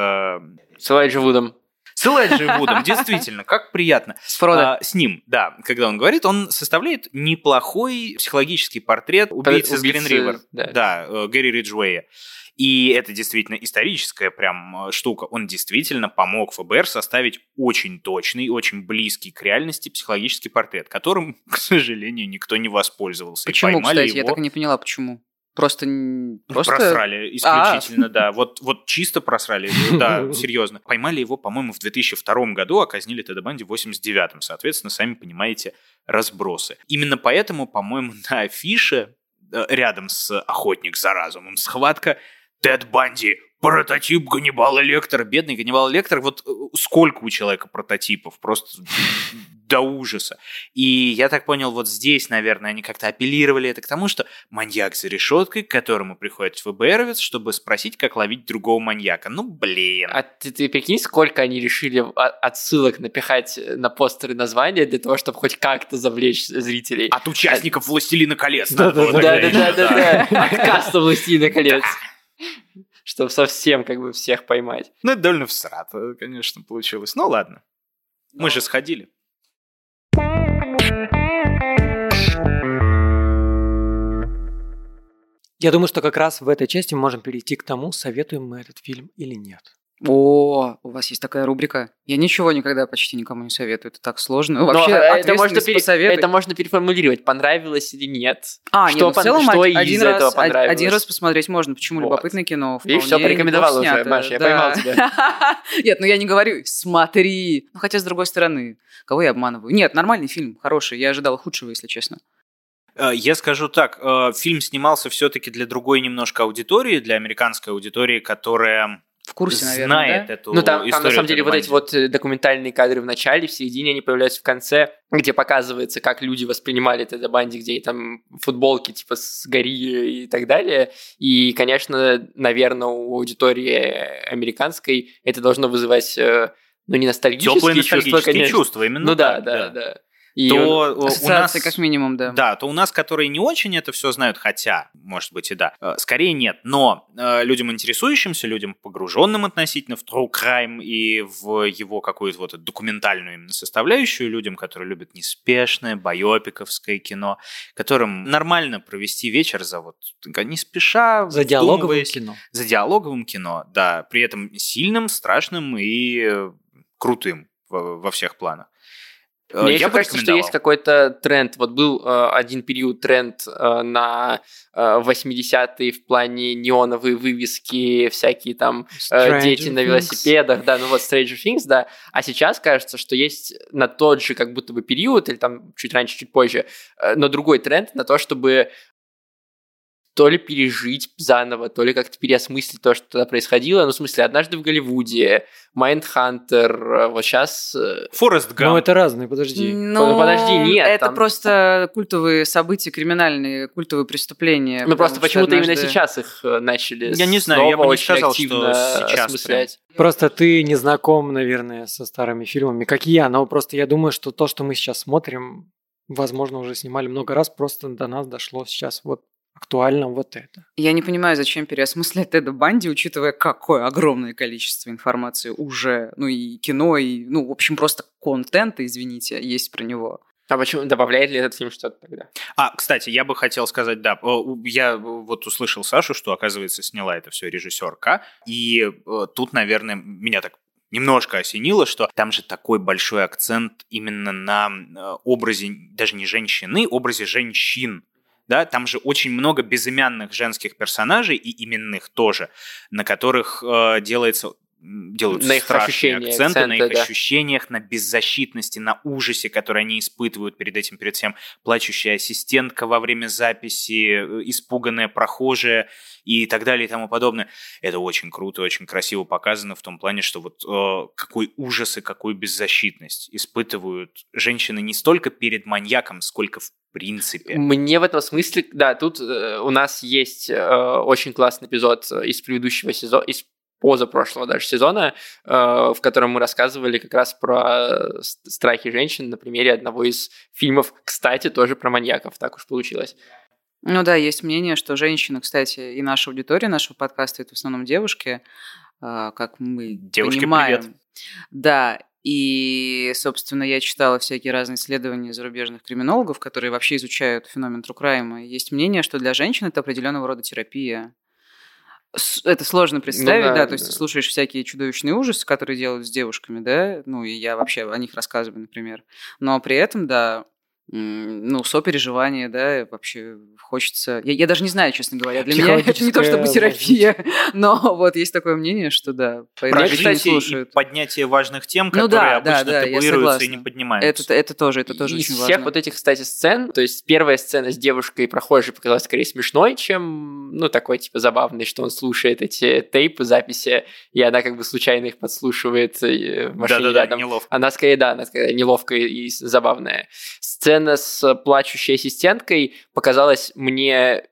С Элайджа Вудом. С Элайджей Вудом, действительно, как приятно. С Фродо. А, с ним, да, когда он говорит, он составляет неплохой психологический портрет убийцы Убийцы, Грин Ривер. да. Да, э, Гэри Риджуэя. И это действительно историческая прям э, штука. Он действительно помог ФБР составить очень точный, очень близкий к реальности психологический портрет, которым, к сожалению, никто не воспользовался. Почему, кстати? Я его- так и не поняла, почему. Просто... н- просто... Просрали исключительно, да. Вот, вот чисто просрали, да, серьезно. Поймали его, по-моему, в 2002 году, а казнили Теда Банди в 89-м. Соответственно, сами понимаете, разбросы. Именно поэтому, по-моему, на афише э, рядом с «Охотник за разумом» схватка Тед Банди, прототип Ганнибала Лектора. Бедный Ганнибал Лектор, вот э, сколько у человека прототипов, просто до ужаса. И я так понял, вот здесь, наверное, они как-то апеллировали это к тому, что маньяк за решеткой, к которому приходит ФБРовец, чтобы спросить, как ловить другого маньяка. Ну, блин. А ты, ты прикинь, сколько они решили отсылок напихать на постеры названия для того, чтобы хоть как-то завлечь зрителей. От участников «Властелина колец». Да-да-да. От каста «Властелина колец». Чтобы совсем как бы всех поймать. Ну, это довольно всрато, конечно, получилось. Ну, ладно. Мы же сходили. Я думаю, что как раз в этой части мы можем перейти к тому, советуем мы этот фильм или нет. О, у вас есть такая рубрика. Я ничего никогда почти никому не советую. Это так сложно. Ну, Но, Вообще, э, это, можно пере- посоветуй. это можно переформулировать, понравилось или нет. А, что нет, ну, в пон- целом что один, из раз, этого понравилось? один раз посмотреть можно. Почему Вот. любопытное кино? Видишь, всё, вполне порекомендовал уже, снято, Маша, я да. поймал тебя. Нет, ну я не говорю, смотри. Ну хотя, с другой стороны, кого я обманываю? Нет, нормальный фильм, хороший. Я ожидал худшего, если честно. Э, Я скажу так, э, фильм снимался все-таки для другой немножко аудитории, для американской аудитории, которая В курсе, наверное, знает да? эту Ну, там, там, историю. на самом деле вот эти вот э, документальные кадры в начале, в середине, они появляются в конце, где показывается, как люди воспринимали Теда Банди, где там футболки типа с гори и так далее. И, конечно, наверное, у аудитории американской это должно вызывать, э, ну, не ностальгические Теплые чувства, конечно. чувства, именно Ну да, так, да, да. И То э, у нас... Как минимум, да. Да, то у нас, которые не очень это все знают, хотя, может быть, и да, э, скорее нет. Но э, людям интересующимся, людям погруженным относительно в true crime и в его какую-то вот документальную именно составляющую, людям, которые любят неспешное, байопиковское кино, которым нормально провести вечер за вот не спеша, За диалоговым кино. за диалоговым кино, да, при этом сильным, страшным и э, крутым во, во всех планах. Э, Мне я еще кажется, что есть какой-то тренд. Вот был э, один период тренд э, на э, 80-е в плане неоновые вывески, всякие там э, дети на Things. велосипедах, да, ну вот Stranger Things, да. А сейчас кажется, что есть на тот же как будто бы период, или там чуть раньше, чуть позже, э, но другой тренд на то, чтобы то ли пережить заново, то ли как-то переосмыслить то, что тогда происходило. Ну, в смысле, однажды в Голливуде, Майндхантер, вот сейчас... Форест Гамп. Ну, это разные, подожди. Ну, подожди, нет, Это там- просто культовые события криминальные, культовые преступления. Ну, просто почему-то именно однажды- сейчас их э, начали Я не знаю, я бы не очень сказал, что активно сейчас осмыслять. Просто ты не знаком, наверное, со старыми фильмами, как и я. Но просто я думаю, что то, что мы сейчас смотрим, возможно, уже снимали много раз, просто до нас дошло сейчас вот актуально вот это. Я не понимаю, зачем переосмыслять Теда Банди, учитывая, какое огромное количество информации уже, ну и кино, и, ну, в общем, просто контента, извините, есть про него. А почему добавляет ли этот фильм что-то тогда? А, кстати, я бы хотел сказать, да, я вот услышал Сашу, что, оказывается, сняла это все режиссерка, и э, тут, наверное, меня так немножко осенило, что там же такой большой акцент именно на э, образе даже не женщины, образе женщин. Да, там же очень много безымянных женских персонажей и именных тоже, на которых э, делается м, делаются На их страшные ощущения, акценты, на их акценты, да. ощущениях, на беззащитности, на ужасе, который они испытывают перед этим, перед всем. Плачущая ассистентка во время записи, э, испуганная прохожая и так далее и тому подобное. Это очень круто, очень красиво показано в том плане, что вот э, какой ужас и какую беззащитность испытывают женщины не столько перед маньяком, сколько в принципе. Мне в этом смысле, да, тут э, у нас есть э, очень классный эпизод из предыдущего сезона, из позапрошлого даже сезона, э, в котором мы рассказывали как раз про э, страхи женщин на примере одного из фильмов, кстати, тоже про маньяков, так уж получилось. Ну да, есть мнение, что женщины, кстати, и наша аудитория нашего подкаста, это в основном девушки, а, как мы Девушки, понимаем. привет. Да, и, собственно, я читала всякие разные исследования зарубежных криминологов, которые вообще изучают феномен трукрайма. Есть мнение, что для женщин это определенного рода терапия. Это сложно представить, ну, да, да, то есть ты слушаешь всякие чудовищные ужасы, которые делают с девушками, да, ну и я вообще о них рассказываю, например. Но при этом, да, ну, сопереживание, да, вообще хочется... Я, я даже не знаю, честно говоря. Для меня это не то чтобы терапия, но вот есть такое мнение, что да, кстати, слушают. поднятие важных тем, ну, которые да, обычно да, табуируются и не поднимаются. Это, это тоже, это тоже Из очень всех важно. вот этих, кстати, сцен, то есть первая сцена с девушкой прохожей показалась скорее смешной, чем, ну, такой, типа, забавный, что он слушает эти тейпы, записи, и она как бы случайно их подслушивает э, в машине да, да, рядом. Да, неловко. Она скорее, да, она скорее неловкая и забавная. Сцена с плачущей ассистенткой показалась мне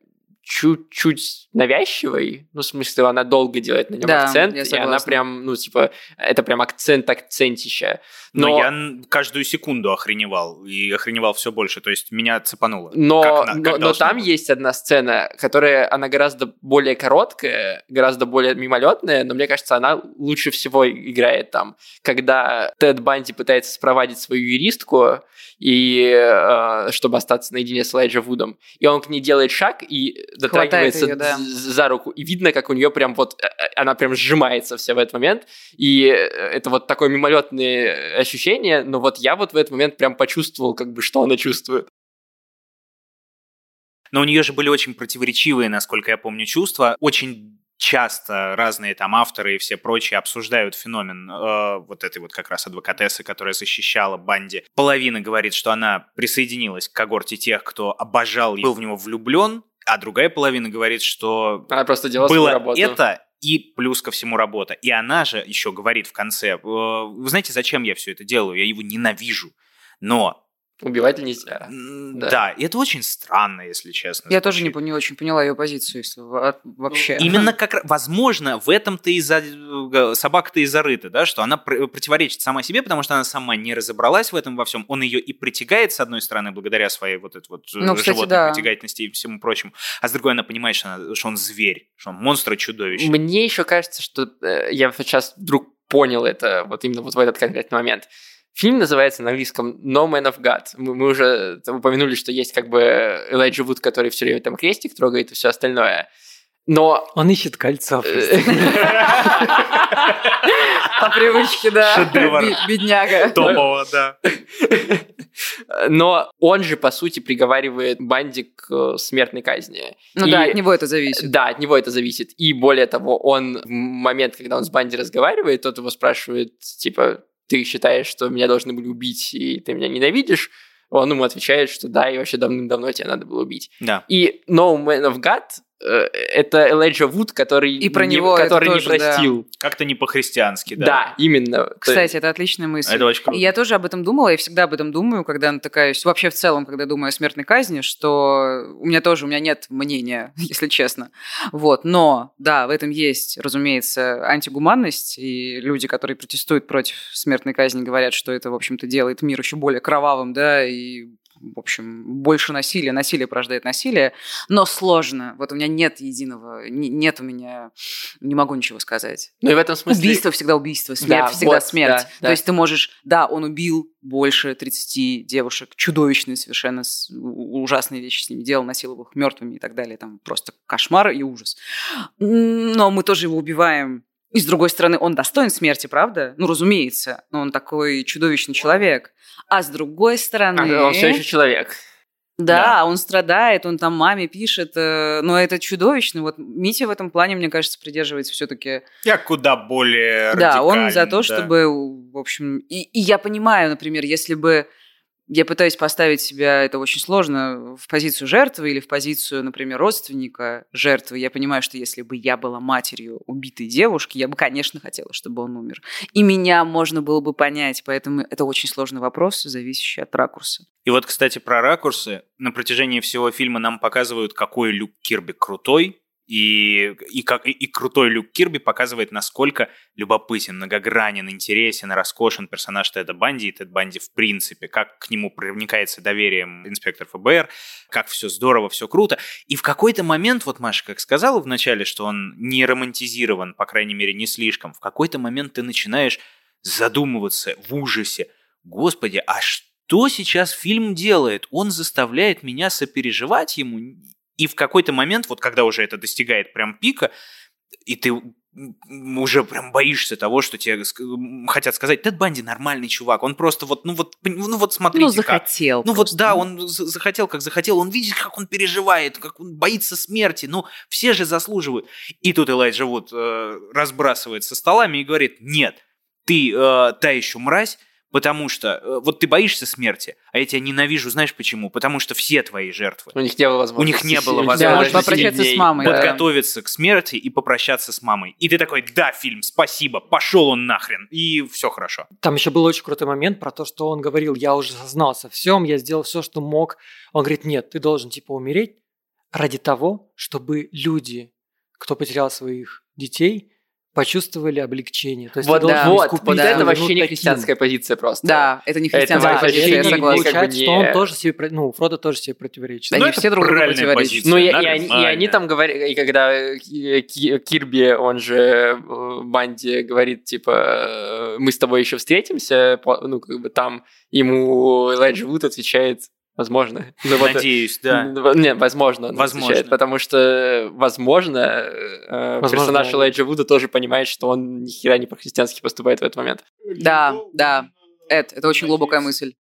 чуть-чуть навязчивой, ну, в смысле, она долго делает на нем да, акцент, и она прям, ну, типа, это прям акцент акцентища. Но, но я каждую секунду охреневал, и охреневал все больше, то есть меня цепануло. Но, как, но, как но там быть. есть одна сцена, которая, она гораздо более короткая, гораздо более мимолетная, но мне кажется, она лучше всего играет там, когда Тед Банди пытается спровадить свою юристку, и э, чтобы остаться наедине с Элайджа Вудом, и он к ней делает шаг и дотрагивается ее, да. за руку, и видно, как у нее прям вот, э, э, она прям сжимается вся в этот момент, и э, это вот такое мимолетное ощущение, но вот я вот в этот момент прям почувствовал, как бы, что она чувствует. Но у нее же были очень противоречивые, насколько я помню, чувства. Очень часто разные там авторы и все прочие обсуждают феномен э, вот этой вот как раз адвокатессы, которая защищала Банди. Половина говорит, что она присоединилась к когорте тех, кто обожал, был в него влюблен, а другая половина говорит, что она просто делала было это и плюс ко всему работа. И она же еще говорит в конце, «Э, вы знаете, зачем я все это делаю? Я его ненавижу. Но Убивать нельзя. Да. да, и это очень странно, если честно. Я тоже не, не очень поняла ее позицию, если вообще. Именно как возможно, в этом-то и за собака-то и зарыта, да, что она противоречит сама себе, потому что она сама не разобралась в этом во всем. Он ее и притягает, с одной стороны, благодаря своей вот этой вот э, ну, кстати, животной да. притягательности и всему прочему, а с другой она понимает, что, она, что он зверь, что он монстр и чудовище. Мне еще кажется, что э, я сейчас вдруг понял это вот именно вот в этот конкретный момент Фильм называется на английском No Man of God. Мы, мы уже упомянули, что есть как бы Элайджа Вуд, который все время там крестик трогает и все остальное. Но... Он ищет кольцо. По привычке, да. Бедняга. Топово, да. Но он же, по сути, приговаривает Банди к э, смертной казни. Ну и, да, от него это зависит. Да, от него это зависит. И более того, он в момент, когда он с Банди разговаривает, тот его спрашивает, типа, ты считаешь, что меня должны были убить, и ты меня ненавидишь, он ему отвечает, что да, и вообще давным-давно тебя надо было убить. Да. И No Man of God это Элайджа Вуд, который, и про не, него который не тоже, простил. Да. Как-то не по-христиански, да. Да, именно. Кстати, это отличная мысль. Это очень круто. И я тоже об этом думала, я всегда об этом думаю, когда натыкаюсь, вообще в целом, когда думаю о смертной казни, что у меня тоже, у меня нет мнения, если честно. Вот, но, да, в этом есть, разумеется, антигуманность, и люди, которые протестуют против смертной казни, говорят, что это, в общем-то, делает мир еще более кровавым, да, и в общем, больше насилия, насилие порождает насилие, но сложно. Вот у меня нет единого, нет у меня, не могу ничего сказать. Ну и в этом смысле... Убийство всегда убийство, смерть да, всегда вот, смерть. Да, да. То есть ты можешь, да, он убил больше 30 девушек, чудовищные совершенно, ужасные вещи с ними делал, насиловал их мертвыми и так далее, там просто кошмар и ужас. Но мы тоже его убиваем и с другой стороны, он достоин смерти, правда? Ну, разумеется, но он такой чудовищный человек. А с другой стороны... А, он все еще человек. Да, да, он страдает, он там маме пишет, э, но это чудовищно. Вот Митя в этом плане, мне кажется, придерживается все-таки. Я куда более Да, он за то, да. чтобы, в общем, и, и я понимаю, например, если бы я пытаюсь поставить себя, это очень сложно, в позицию жертвы или в позицию, например, родственника жертвы. Я понимаю, что если бы я была матерью убитой девушки, я бы, конечно, хотела, чтобы он умер. И меня можно было бы понять, поэтому это очень сложный вопрос, зависящий от ракурса. И вот, кстати, про ракурсы. На протяжении всего фильма нам показывают, какой Люк Кирби крутой, и, и, как, и, и крутой Люк Кирби показывает, насколько любопытен, многогранен, интересен, роскошен персонаж Теда Банди и Тед Банди в принципе, как к нему проникается доверием инспектор ФБР, как все здорово, все круто. И в какой-то момент, вот Маша как сказала вначале, что он не романтизирован, по крайней мере, не слишком, в какой-то момент ты начинаешь задумываться в ужасе. Господи, а что сейчас фильм делает? Он заставляет меня сопереживать ему. И в какой-то момент, вот когда уже это достигает прям пика, и ты уже прям боишься того, что тебе хотят сказать, Тед Банди нормальный чувак, он просто вот, ну вот, ну вот смотрите Ну, захотел. Как. Ну вот да, он захотел, как захотел, он видит, как он переживает, как он боится смерти, ну все же заслуживают. И тут Элайджа вот э, разбрасывает со столами и говорит, нет, ты э, та еще мразь, Потому что э, вот ты боишься смерти, а я тебя ненавижу, знаешь почему? Потому что все твои жертвы. У них не было возможности. У них не было возможности да, попрощаться с мамой. Подготовиться да. к смерти и попрощаться с мамой. И ты такой, да, фильм, спасибо, пошел он нахрен. И все хорошо. Там еще был очень крутой момент про то, что он говорил, я уже сознался всем, я сделал все, что мог. Он говорит, нет, ты должен типа умереть ради того, чтобы люди, кто потерял своих детей, почувствовали облегчение. То есть вот, да, вот, вот да. это вообще не христианская позиция просто. Да, это не христианская это позиция, я согласен. Получается, что он тоже себе, ну, Фродо тоже себе противоречит. Они все друг другу противоречат. Ну, и, и, они, и они там говорят, и когда Кирби, он же э, Банди, говорит, типа, э, мы с тобой еще встретимся, ну, как бы там ему Элайджа Вуд отвечает, Возможно. Ну, Надеюсь, да. Не, возможно. Возможно. Отвечает, потому что, возможно, э, возможно персонаж Элайджа Вуда тоже понимает, что он ни хера не по-христиански поступает в этот момент. Да, да. Эд, это очень глубокая мысль.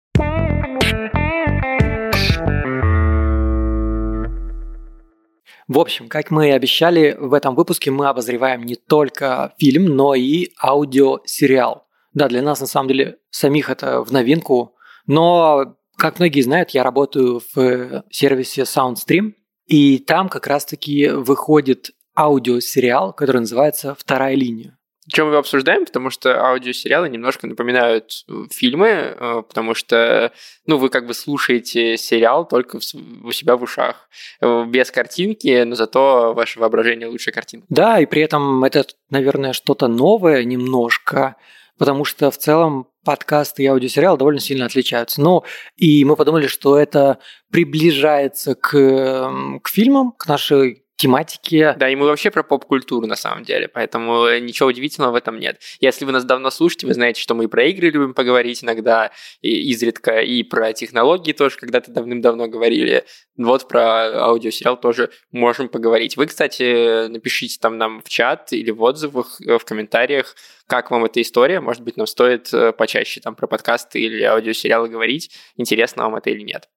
В общем, как мы и обещали, в этом выпуске мы обозреваем не только фильм, но и аудиосериал. Да, для нас на самом деле самих это в новинку, но как многие знают, я работаю в сервисе SoundStream, и там как раз-таки выходит аудиосериал, который называется «Вторая линия». Чем мы обсуждаем, потому что аудиосериалы немножко напоминают э, фильмы, э, потому что, ну, вы как бы слушаете сериал только у себя в ушах, э, без картинки, но зато ваше воображение лучше картинки. Да, и при этом это, наверное, что-то новое немножко, потому что в целом подкасты и аудиосериалы довольно сильно отличаются. Ну, и мы подумали, что это приближается к, к фильмам, к нашей тематике. Да, и мы вообще про поп-культуру на самом деле, поэтому ничего удивительного в этом нет. Если вы нас давно слушаете, вы знаете, что мы и про игры любим поговорить иногда, и изредка, и про технологии тоже когда-то давным-давно говорили. Вот про аудиосериал тоже можем поговорить. Вы, кстати, напишите там нам в чат или в отзывах, э, в комментариях, как вам эта история. Может быть, нам стоит э, почаще там про подкасты или аудиосериалы говорить, интересно вам это или нет.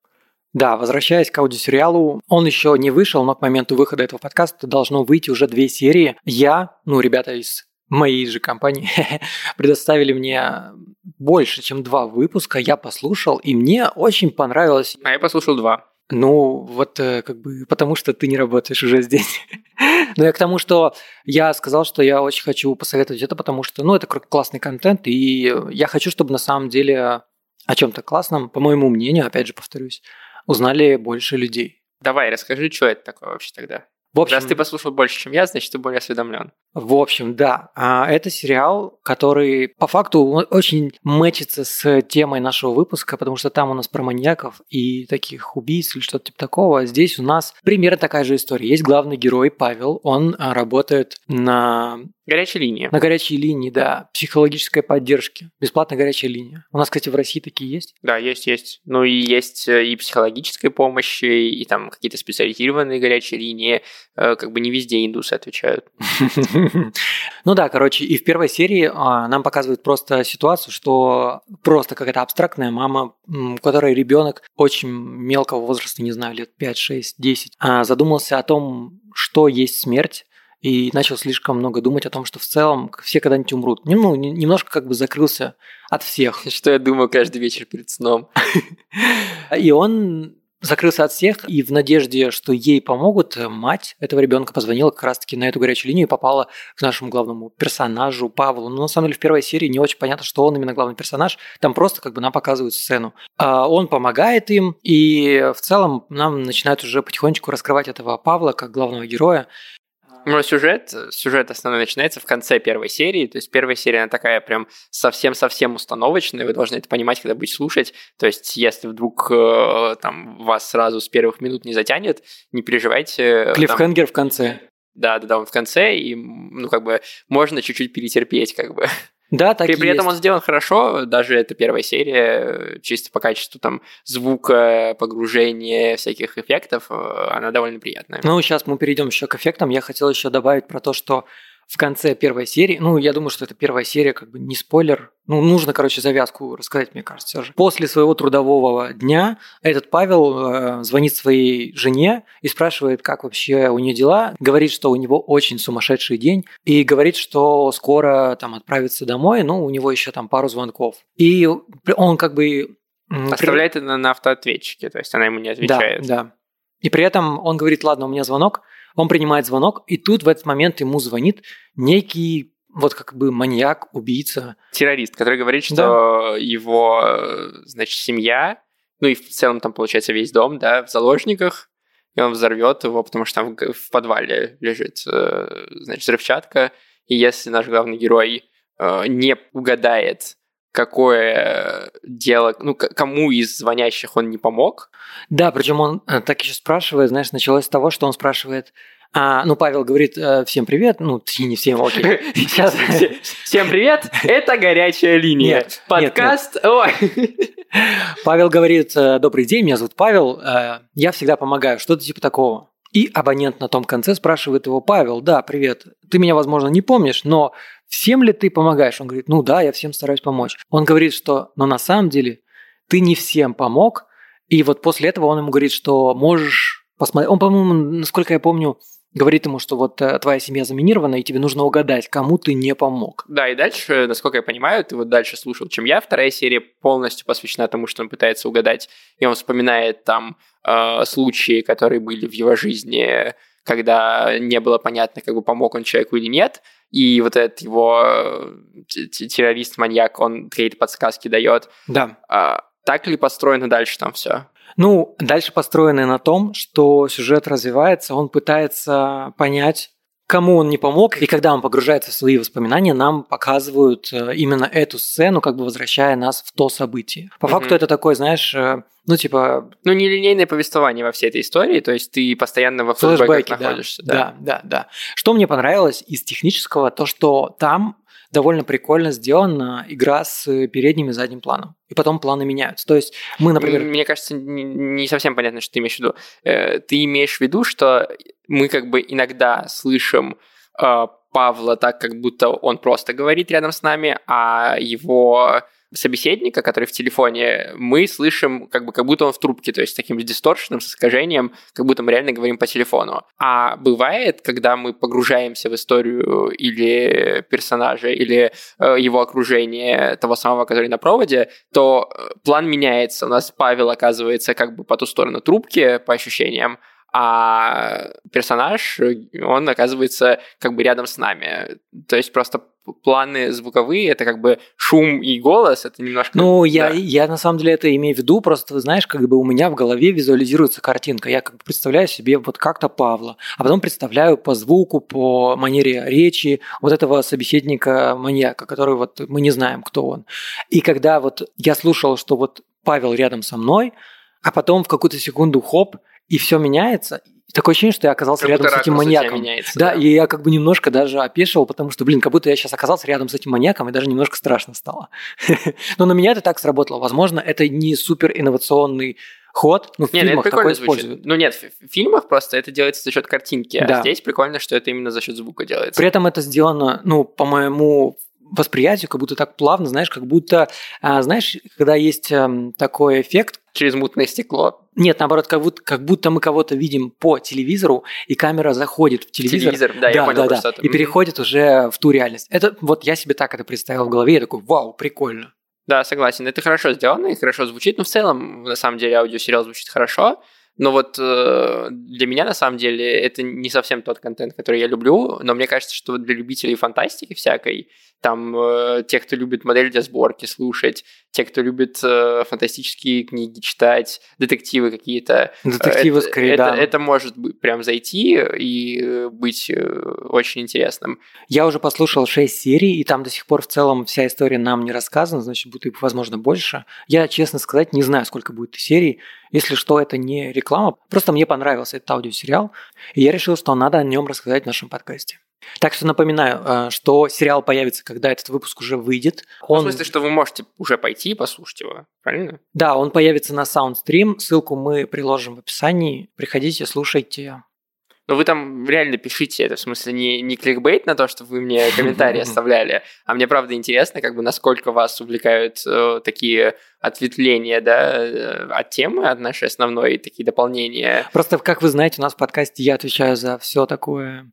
Да, возвращаясь к аудиосериалу, он еще не вышел, но к моменту выхода этого подкаста должно выйти уже две серии. Я, ну, ребята из моей же компании предоставили мне больше, чем два выпуска. Я послушал, и мне очень понравилось. А я послушал два. Ну, вот э, как бы потому что ты не работаешь уже здесь. Но я к тому, что я сказал, что я очень хочу посоветовать это, потому что, ну, это классный контент, и я хочу, чтобы на самом деле о чем-то классном, по моему мнению, опять же повторюсь, узнали больше людей. Давай, расскажи, что это такое вообще тогда. В общем, Раз ты послушал больше, чем я, значит, ты более осведомлен. В общем, да. А, это сериал, который по факту очень мэчится с темой нашего выпуска, потому что там у нас про маньяков и таких убийств или что-то типа такого. Здесь у нас примерно такая же история. Есть главный герой Павел, он а, работает на Горячая линия. На горячей линии, да. Психологической поддержки. Бесплатная горячая линия. У нас, кстати, в России такие есть? Да, есть, есть. Ну и есть э, и психологическая помощь, и там какие-то специализированные горячие линии. Э, как бы не везде индусы отвечают. Ну да, короче, и в первой серии а, нам показывают просто ситуацию, что просто какая-то абстрактная мама, у которой ребенок очень мелкого возраста, не знаю, лет 5, 6, 10, задумался о том, что есть смерть, и начал слишком много думать о том, что в целом все когда-нибудь умрут. Ну, немножко как бы закрылся от всех. Что я думаю каждый вечер перед сном. И он закрылся от всех, и в надежде, что ей помогут, мать этого ребенка позвонила как раз-таки на эту горячую линию и попала к нашему главному персонажу Павлу. Но на самом деле в первой серии не очень понятно, что он именно главный персонаж. Там просто как бы нам показывают сцену. А он помогает им, и в целом нам начинают уже потихонечку раскрывать этого Павла как главного героя. Ну, сюжет, сюжет основной начинается в конце первой серии, то есть первая серия, она такая прям совсем-совсем установочная, вы должны это понимать, когда будете слушать, то есть если вдруг э, там вас сразу с первых минут не затянет, не переживайте. Клиффхенгер в конце. Да, да, да, он в конце, и, ну, как бы, можно чуть-чуть перетерпеть, как бы. Да, так При, и при этом он сделан хорошо, даже эта первая серия, чисто по качеству там звука, погружения, всяких эффектов, э, она довольно приятная. Ну, сейчас мы перейдем еще к эффектам. Я хотел еще добавить про то, что в конце первой серии, ну, я думаю, что это первая серия, как бы не спойлер. Ну, нужно, короче, завязку рассказать, мне кажется, же. После своего трудового дня этот Павел э, звонит своей жене и спрашивает, как вообще у нее дела. Говорит, что у него очень сумасшедший день. И говорит, что скоро там отправится домой, ну, у него еще там пару звонков. И он как бы... Оставляет это на автоответчике, то есть она ему не отвечает. да, да. И при этом он говорит, ладно, у меня звонок, он принимает звонок, и тут в этот момент ему звонит некий вот как бы маньяк, убийца. Террорист, который говорит, что его, э, значит, семья, ну и в целом там, получается, весь дом, да, в заложниках, и он взорвет его, потому что там в- в подвале лежит, э, значит, взрывчатка, и если наш главный герой э, не угадает, какое дело, ну, кому из звонящих он не помог, Да, причем он э, так еще спрашивает, знаешь, началось с того, что он спрашивает, а, ну, Павел говорит, э, всем привет, ну, не всем, окей. Сейчас. Всем привет, это горячая линия. Нет, Подкаст. Ой. Павел говорит, э, добрый день, меня зовут Павел, э, я всегда помогаю, что-то типа такого. И абонент на том конце спрашивает его, Павел, да, привет, ты меня, возможно, не помнишь, но всем ли ты помогаешь? Он говорит, ну да, я всем стараюсь помочь. Он говорит, что, но на самом деле ты не всем помог, и вот после этого он ему говорит, что можешь посмотреть. Он, по-моему, насколько я помню, говорит ему, что вот э, твоя семья заминирована, и тебе нужно угадать, кому ты не помог. Да, и дальше, насколько я понимаю, ты вот дальше слушал, чем я. Вторая серия полностью посвящена тому, что он пытается угадать, и он вспоминает там э, случаи, которые были в его жизни, когда не было понятно, как бы помог он человеку или нет. И вот этот его э, террорист-маньяк, он какие-то подсказки дает. Да. А, так ли построено дальше там все? Ну, дальше построено на том, что сюжет развивается, он пытается понять, кому он не помог, и когда он погружается в свои воспоминания, нам показывают э, именно эту сцену, как бы возвращая нас в то событие. По Мгм. факту это такой, знаешь, э, ну типа Ну, нелинейное повествование во всей этой истории, то есть ты постоянно во флешбеках флешбеки, да. находишься. да, да, да. Что мне понравилось из технического, то что там довольно прикольно сделана игра с передним и задним планом. И потом планы меняются. То есть мы, например... Мне кажется, не- не совсем понятно, что ты имеешь в виду. Э, Ты имеешь в виду, что мы как бы иногда слышим э, Павла так, как будто он просто говорит рядом с нами, а его собеседника, который в телефоне, мы слышим как бы как будто он в трубке, то есть с таким дисторшеном, с искажением, как будто мы реально говорим по телефону. А бывает, когда мы погружаемся в историю или персонажа, или э, его окружение, того самого, который на проводе, то э, план меняется. У нас Павел оказывается как бы по ту сторону трубки, по ощущениям, а персонаж, он оказывается как бы рядом с нами. То есть просто планы звуковые, это как бы шум и голос, это немножко... Ну, я, да. я на самом деле это имею в виду, просто, ты знаешь, как бы у меня в голове визуализируется картинка. Я как бы представляю себе вот как-то Павла, а потом представляю по звуку, по манере речи вот этого собеседника-маньяка, который вот мы не знаем, кто он. И когда вот я слушал, что вот Павел рядом со мной, а потом в какую-то секунду хоп, и все меняется, такое ощущение, что я оказался Как рядом с этим маньяком. меняется, Да, и я как бы немножко даже опешил, потому что, блин, как будто я сейчас оказался рядом с этим маньяком, и даже немножко страшно стало. Но на меня это так сработало. Возможно, это не супер инновационный ход, но в Нет, ну, фильмах такое звучит. используют. Ну нет, в в фильмах просто это делается за счет картинки, а Да. здесь прикольно, что это именно за счет звука делается. При этом это сделано, ну, по моему восприятию, как будто так плавно, знаешь, как будто, а, знаешь, когда есть эм, такой эффект, Через мутное стекло. нет, наоборот, как будто, как будто мы кого-то видим по телевизору, и камера заходит в телевизор, Телевизор, да, я понял, про что это. и переходит уже в ту реальность. Это вот я себе так это представил в голове, я такой, вау, прикольно. Да, согласен. Это хорошо сделано и хорошо звучит. Но в целом, на самом деле, аудиосериал звучит хорошо. Но вот э, для меня, на самом деле, это не совсем тот контент, который я люблю. Но мне кажется, что для любителей фантастики всякой, там, э, те, кто любит модель для сборки слушать, те, кто любит э, фантастические книги читать, детективы какие-то, Детективы это, скорее, это, да. это может быть прям зайти и э, быть э, очень интересным. Я уже послушал 6 серий, и там до сих пор в целом вся история нам не рассказана, значит, будет их, возможно, больше. Я, честно сказать, не знаю, сколько будет серий. Если что, это не реклама. Просто мне понравился этот аудиосериал, и я решил, что надо о нем рассказать в нашем подкасте. Так что напоминаю, э, что сериал появится, когда этот выпуск уже выйдет. Ну, Он... В смысле, что вы можете уже пойти и послушать его, правильно? Да, он появится на Soundstream. Ссылку мы приложим в описании. Приходите, слушайте. Но вы там реально пишите это, в смысле, не, не кликбейт на то, что вы мне комментарии оставляли, а мне правда интересно, как бы, насколько вас увлекают э, такие ответвления, да, э, от темы, от нашей основной, такие дополнения. Просто, как вы знаете, у нас в подкасте я отвечаю за все такое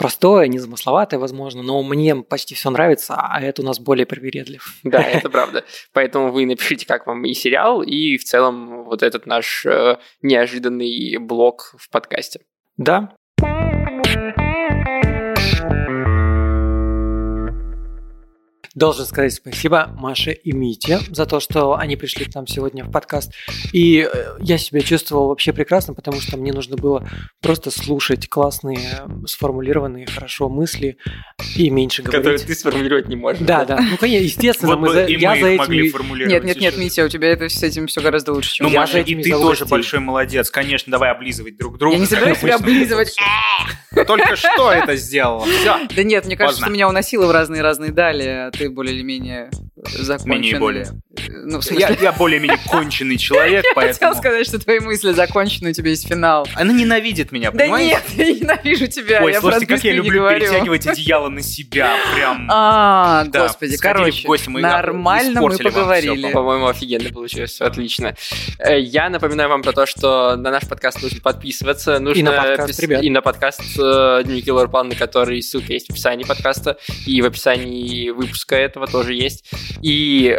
простое, незамысловатое, возможно, но мне почти все нравится, а это у нас более привередлив. Да, это правда. Поэтому вы напишите, как вам и сериал, и в целом вот этот наш э, неожиданный блок в подкасте. Да. Должен сказать спасибо Маше и Мите за то, что они пришли к нам сегодня в подкаст. И э, я себя чувствовал вообще прекрасно, потому что мне нужно было просто слушать классные, сформулированные хорошо мысли и меньше говорить. Которые ты сформулировать не можешь. Да, да. Ну, конечно, естественно, Вот мы за- и я мы за этим... могли и- формулировать. Нет, нет, нет. Митя, у тебя это с этим все гораздо лучше, чем Ну, у меня. Маша, и ты тоже большой молодец. Конечно, давай облизывать друг друга. Я не собираюсь тебя облизывать. Только что это сделала. Да нет, мне кажется, что меня уносило в разные-разные дали, а ты более или менее законченный. Менее более. Ну, в Я, смысле, я более-менее конченый человек, хотел поэтому... сказать, что твои мысли закончены, у тебя есть финал. Она ненавидит меня, Да понимаете? нет, я ненавижу тебя, Ой, я слушайте, как я люблю говорю. перетягивать одеяло на себя. Прям... А, Да, господи, короче, в гости, мы нормально мы поговорили. По-моему, офигенно получилось, все отлично. Э, Я напоминаю вам про то, что на наш подкаст нужно подписываться. Нужно И на подкаст пис- ребят. И на подкаст э, Дневники Лор План, на который ссылка есть в описании подкаста, и в описании выпуска этого тоже есть. И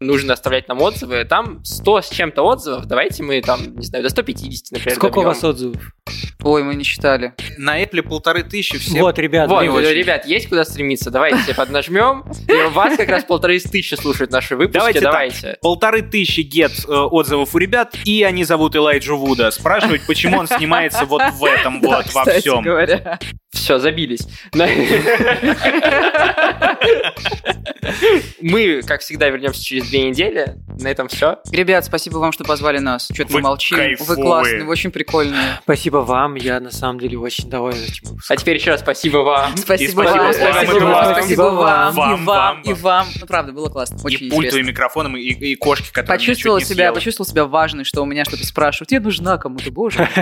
нужно оставлять нам отзывы. Там 100 с чем-то отзывов. Давайте мы там, не знаю, до 150, например, Сколько у добьем. вас отзывов? Ой, мы не считали. На Apple полторы тысячи все... Вот, ребят, Вот, очень. ребят, есть куда стремиться. Давайте все поднажмем. И у вас как раз полторы тысячи слушают наши выпуски. Давайте так. Давайте. Полторы тысячи гет э, отзывов у ребят, и они зовут Элайджу Вуда. Спрашивать, почему он снимается вот в этом вот, во всем. говоря. Все, забились. Мы, как всегда, вернемся через две недели. На этом все. Ребят, спасибо вам, что позвали нас. Что-то мы Вы молчим. Вы кайфовые. классные, вы очень прикольные. Спасибо вам, я на самом деле очень доволен этим выпуском. А теперь еще раз спасибо вам. Спасибо, спасибо вам, спасибо вам, спасибо вам, и вам, и вам. Ну, правда, было классно, очень и пультовым интересно. микрофоном, и, и кошки, которые не себя, почувствовал себя важной, что у меня что-то спрашивают. Я нужна кому-то, боже.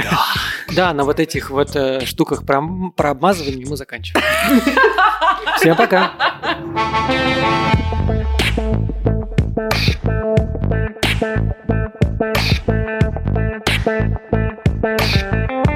Да, на вот этих вот э, штуках про, про обмазывание мы заканчиваем. Всем пока. Bye.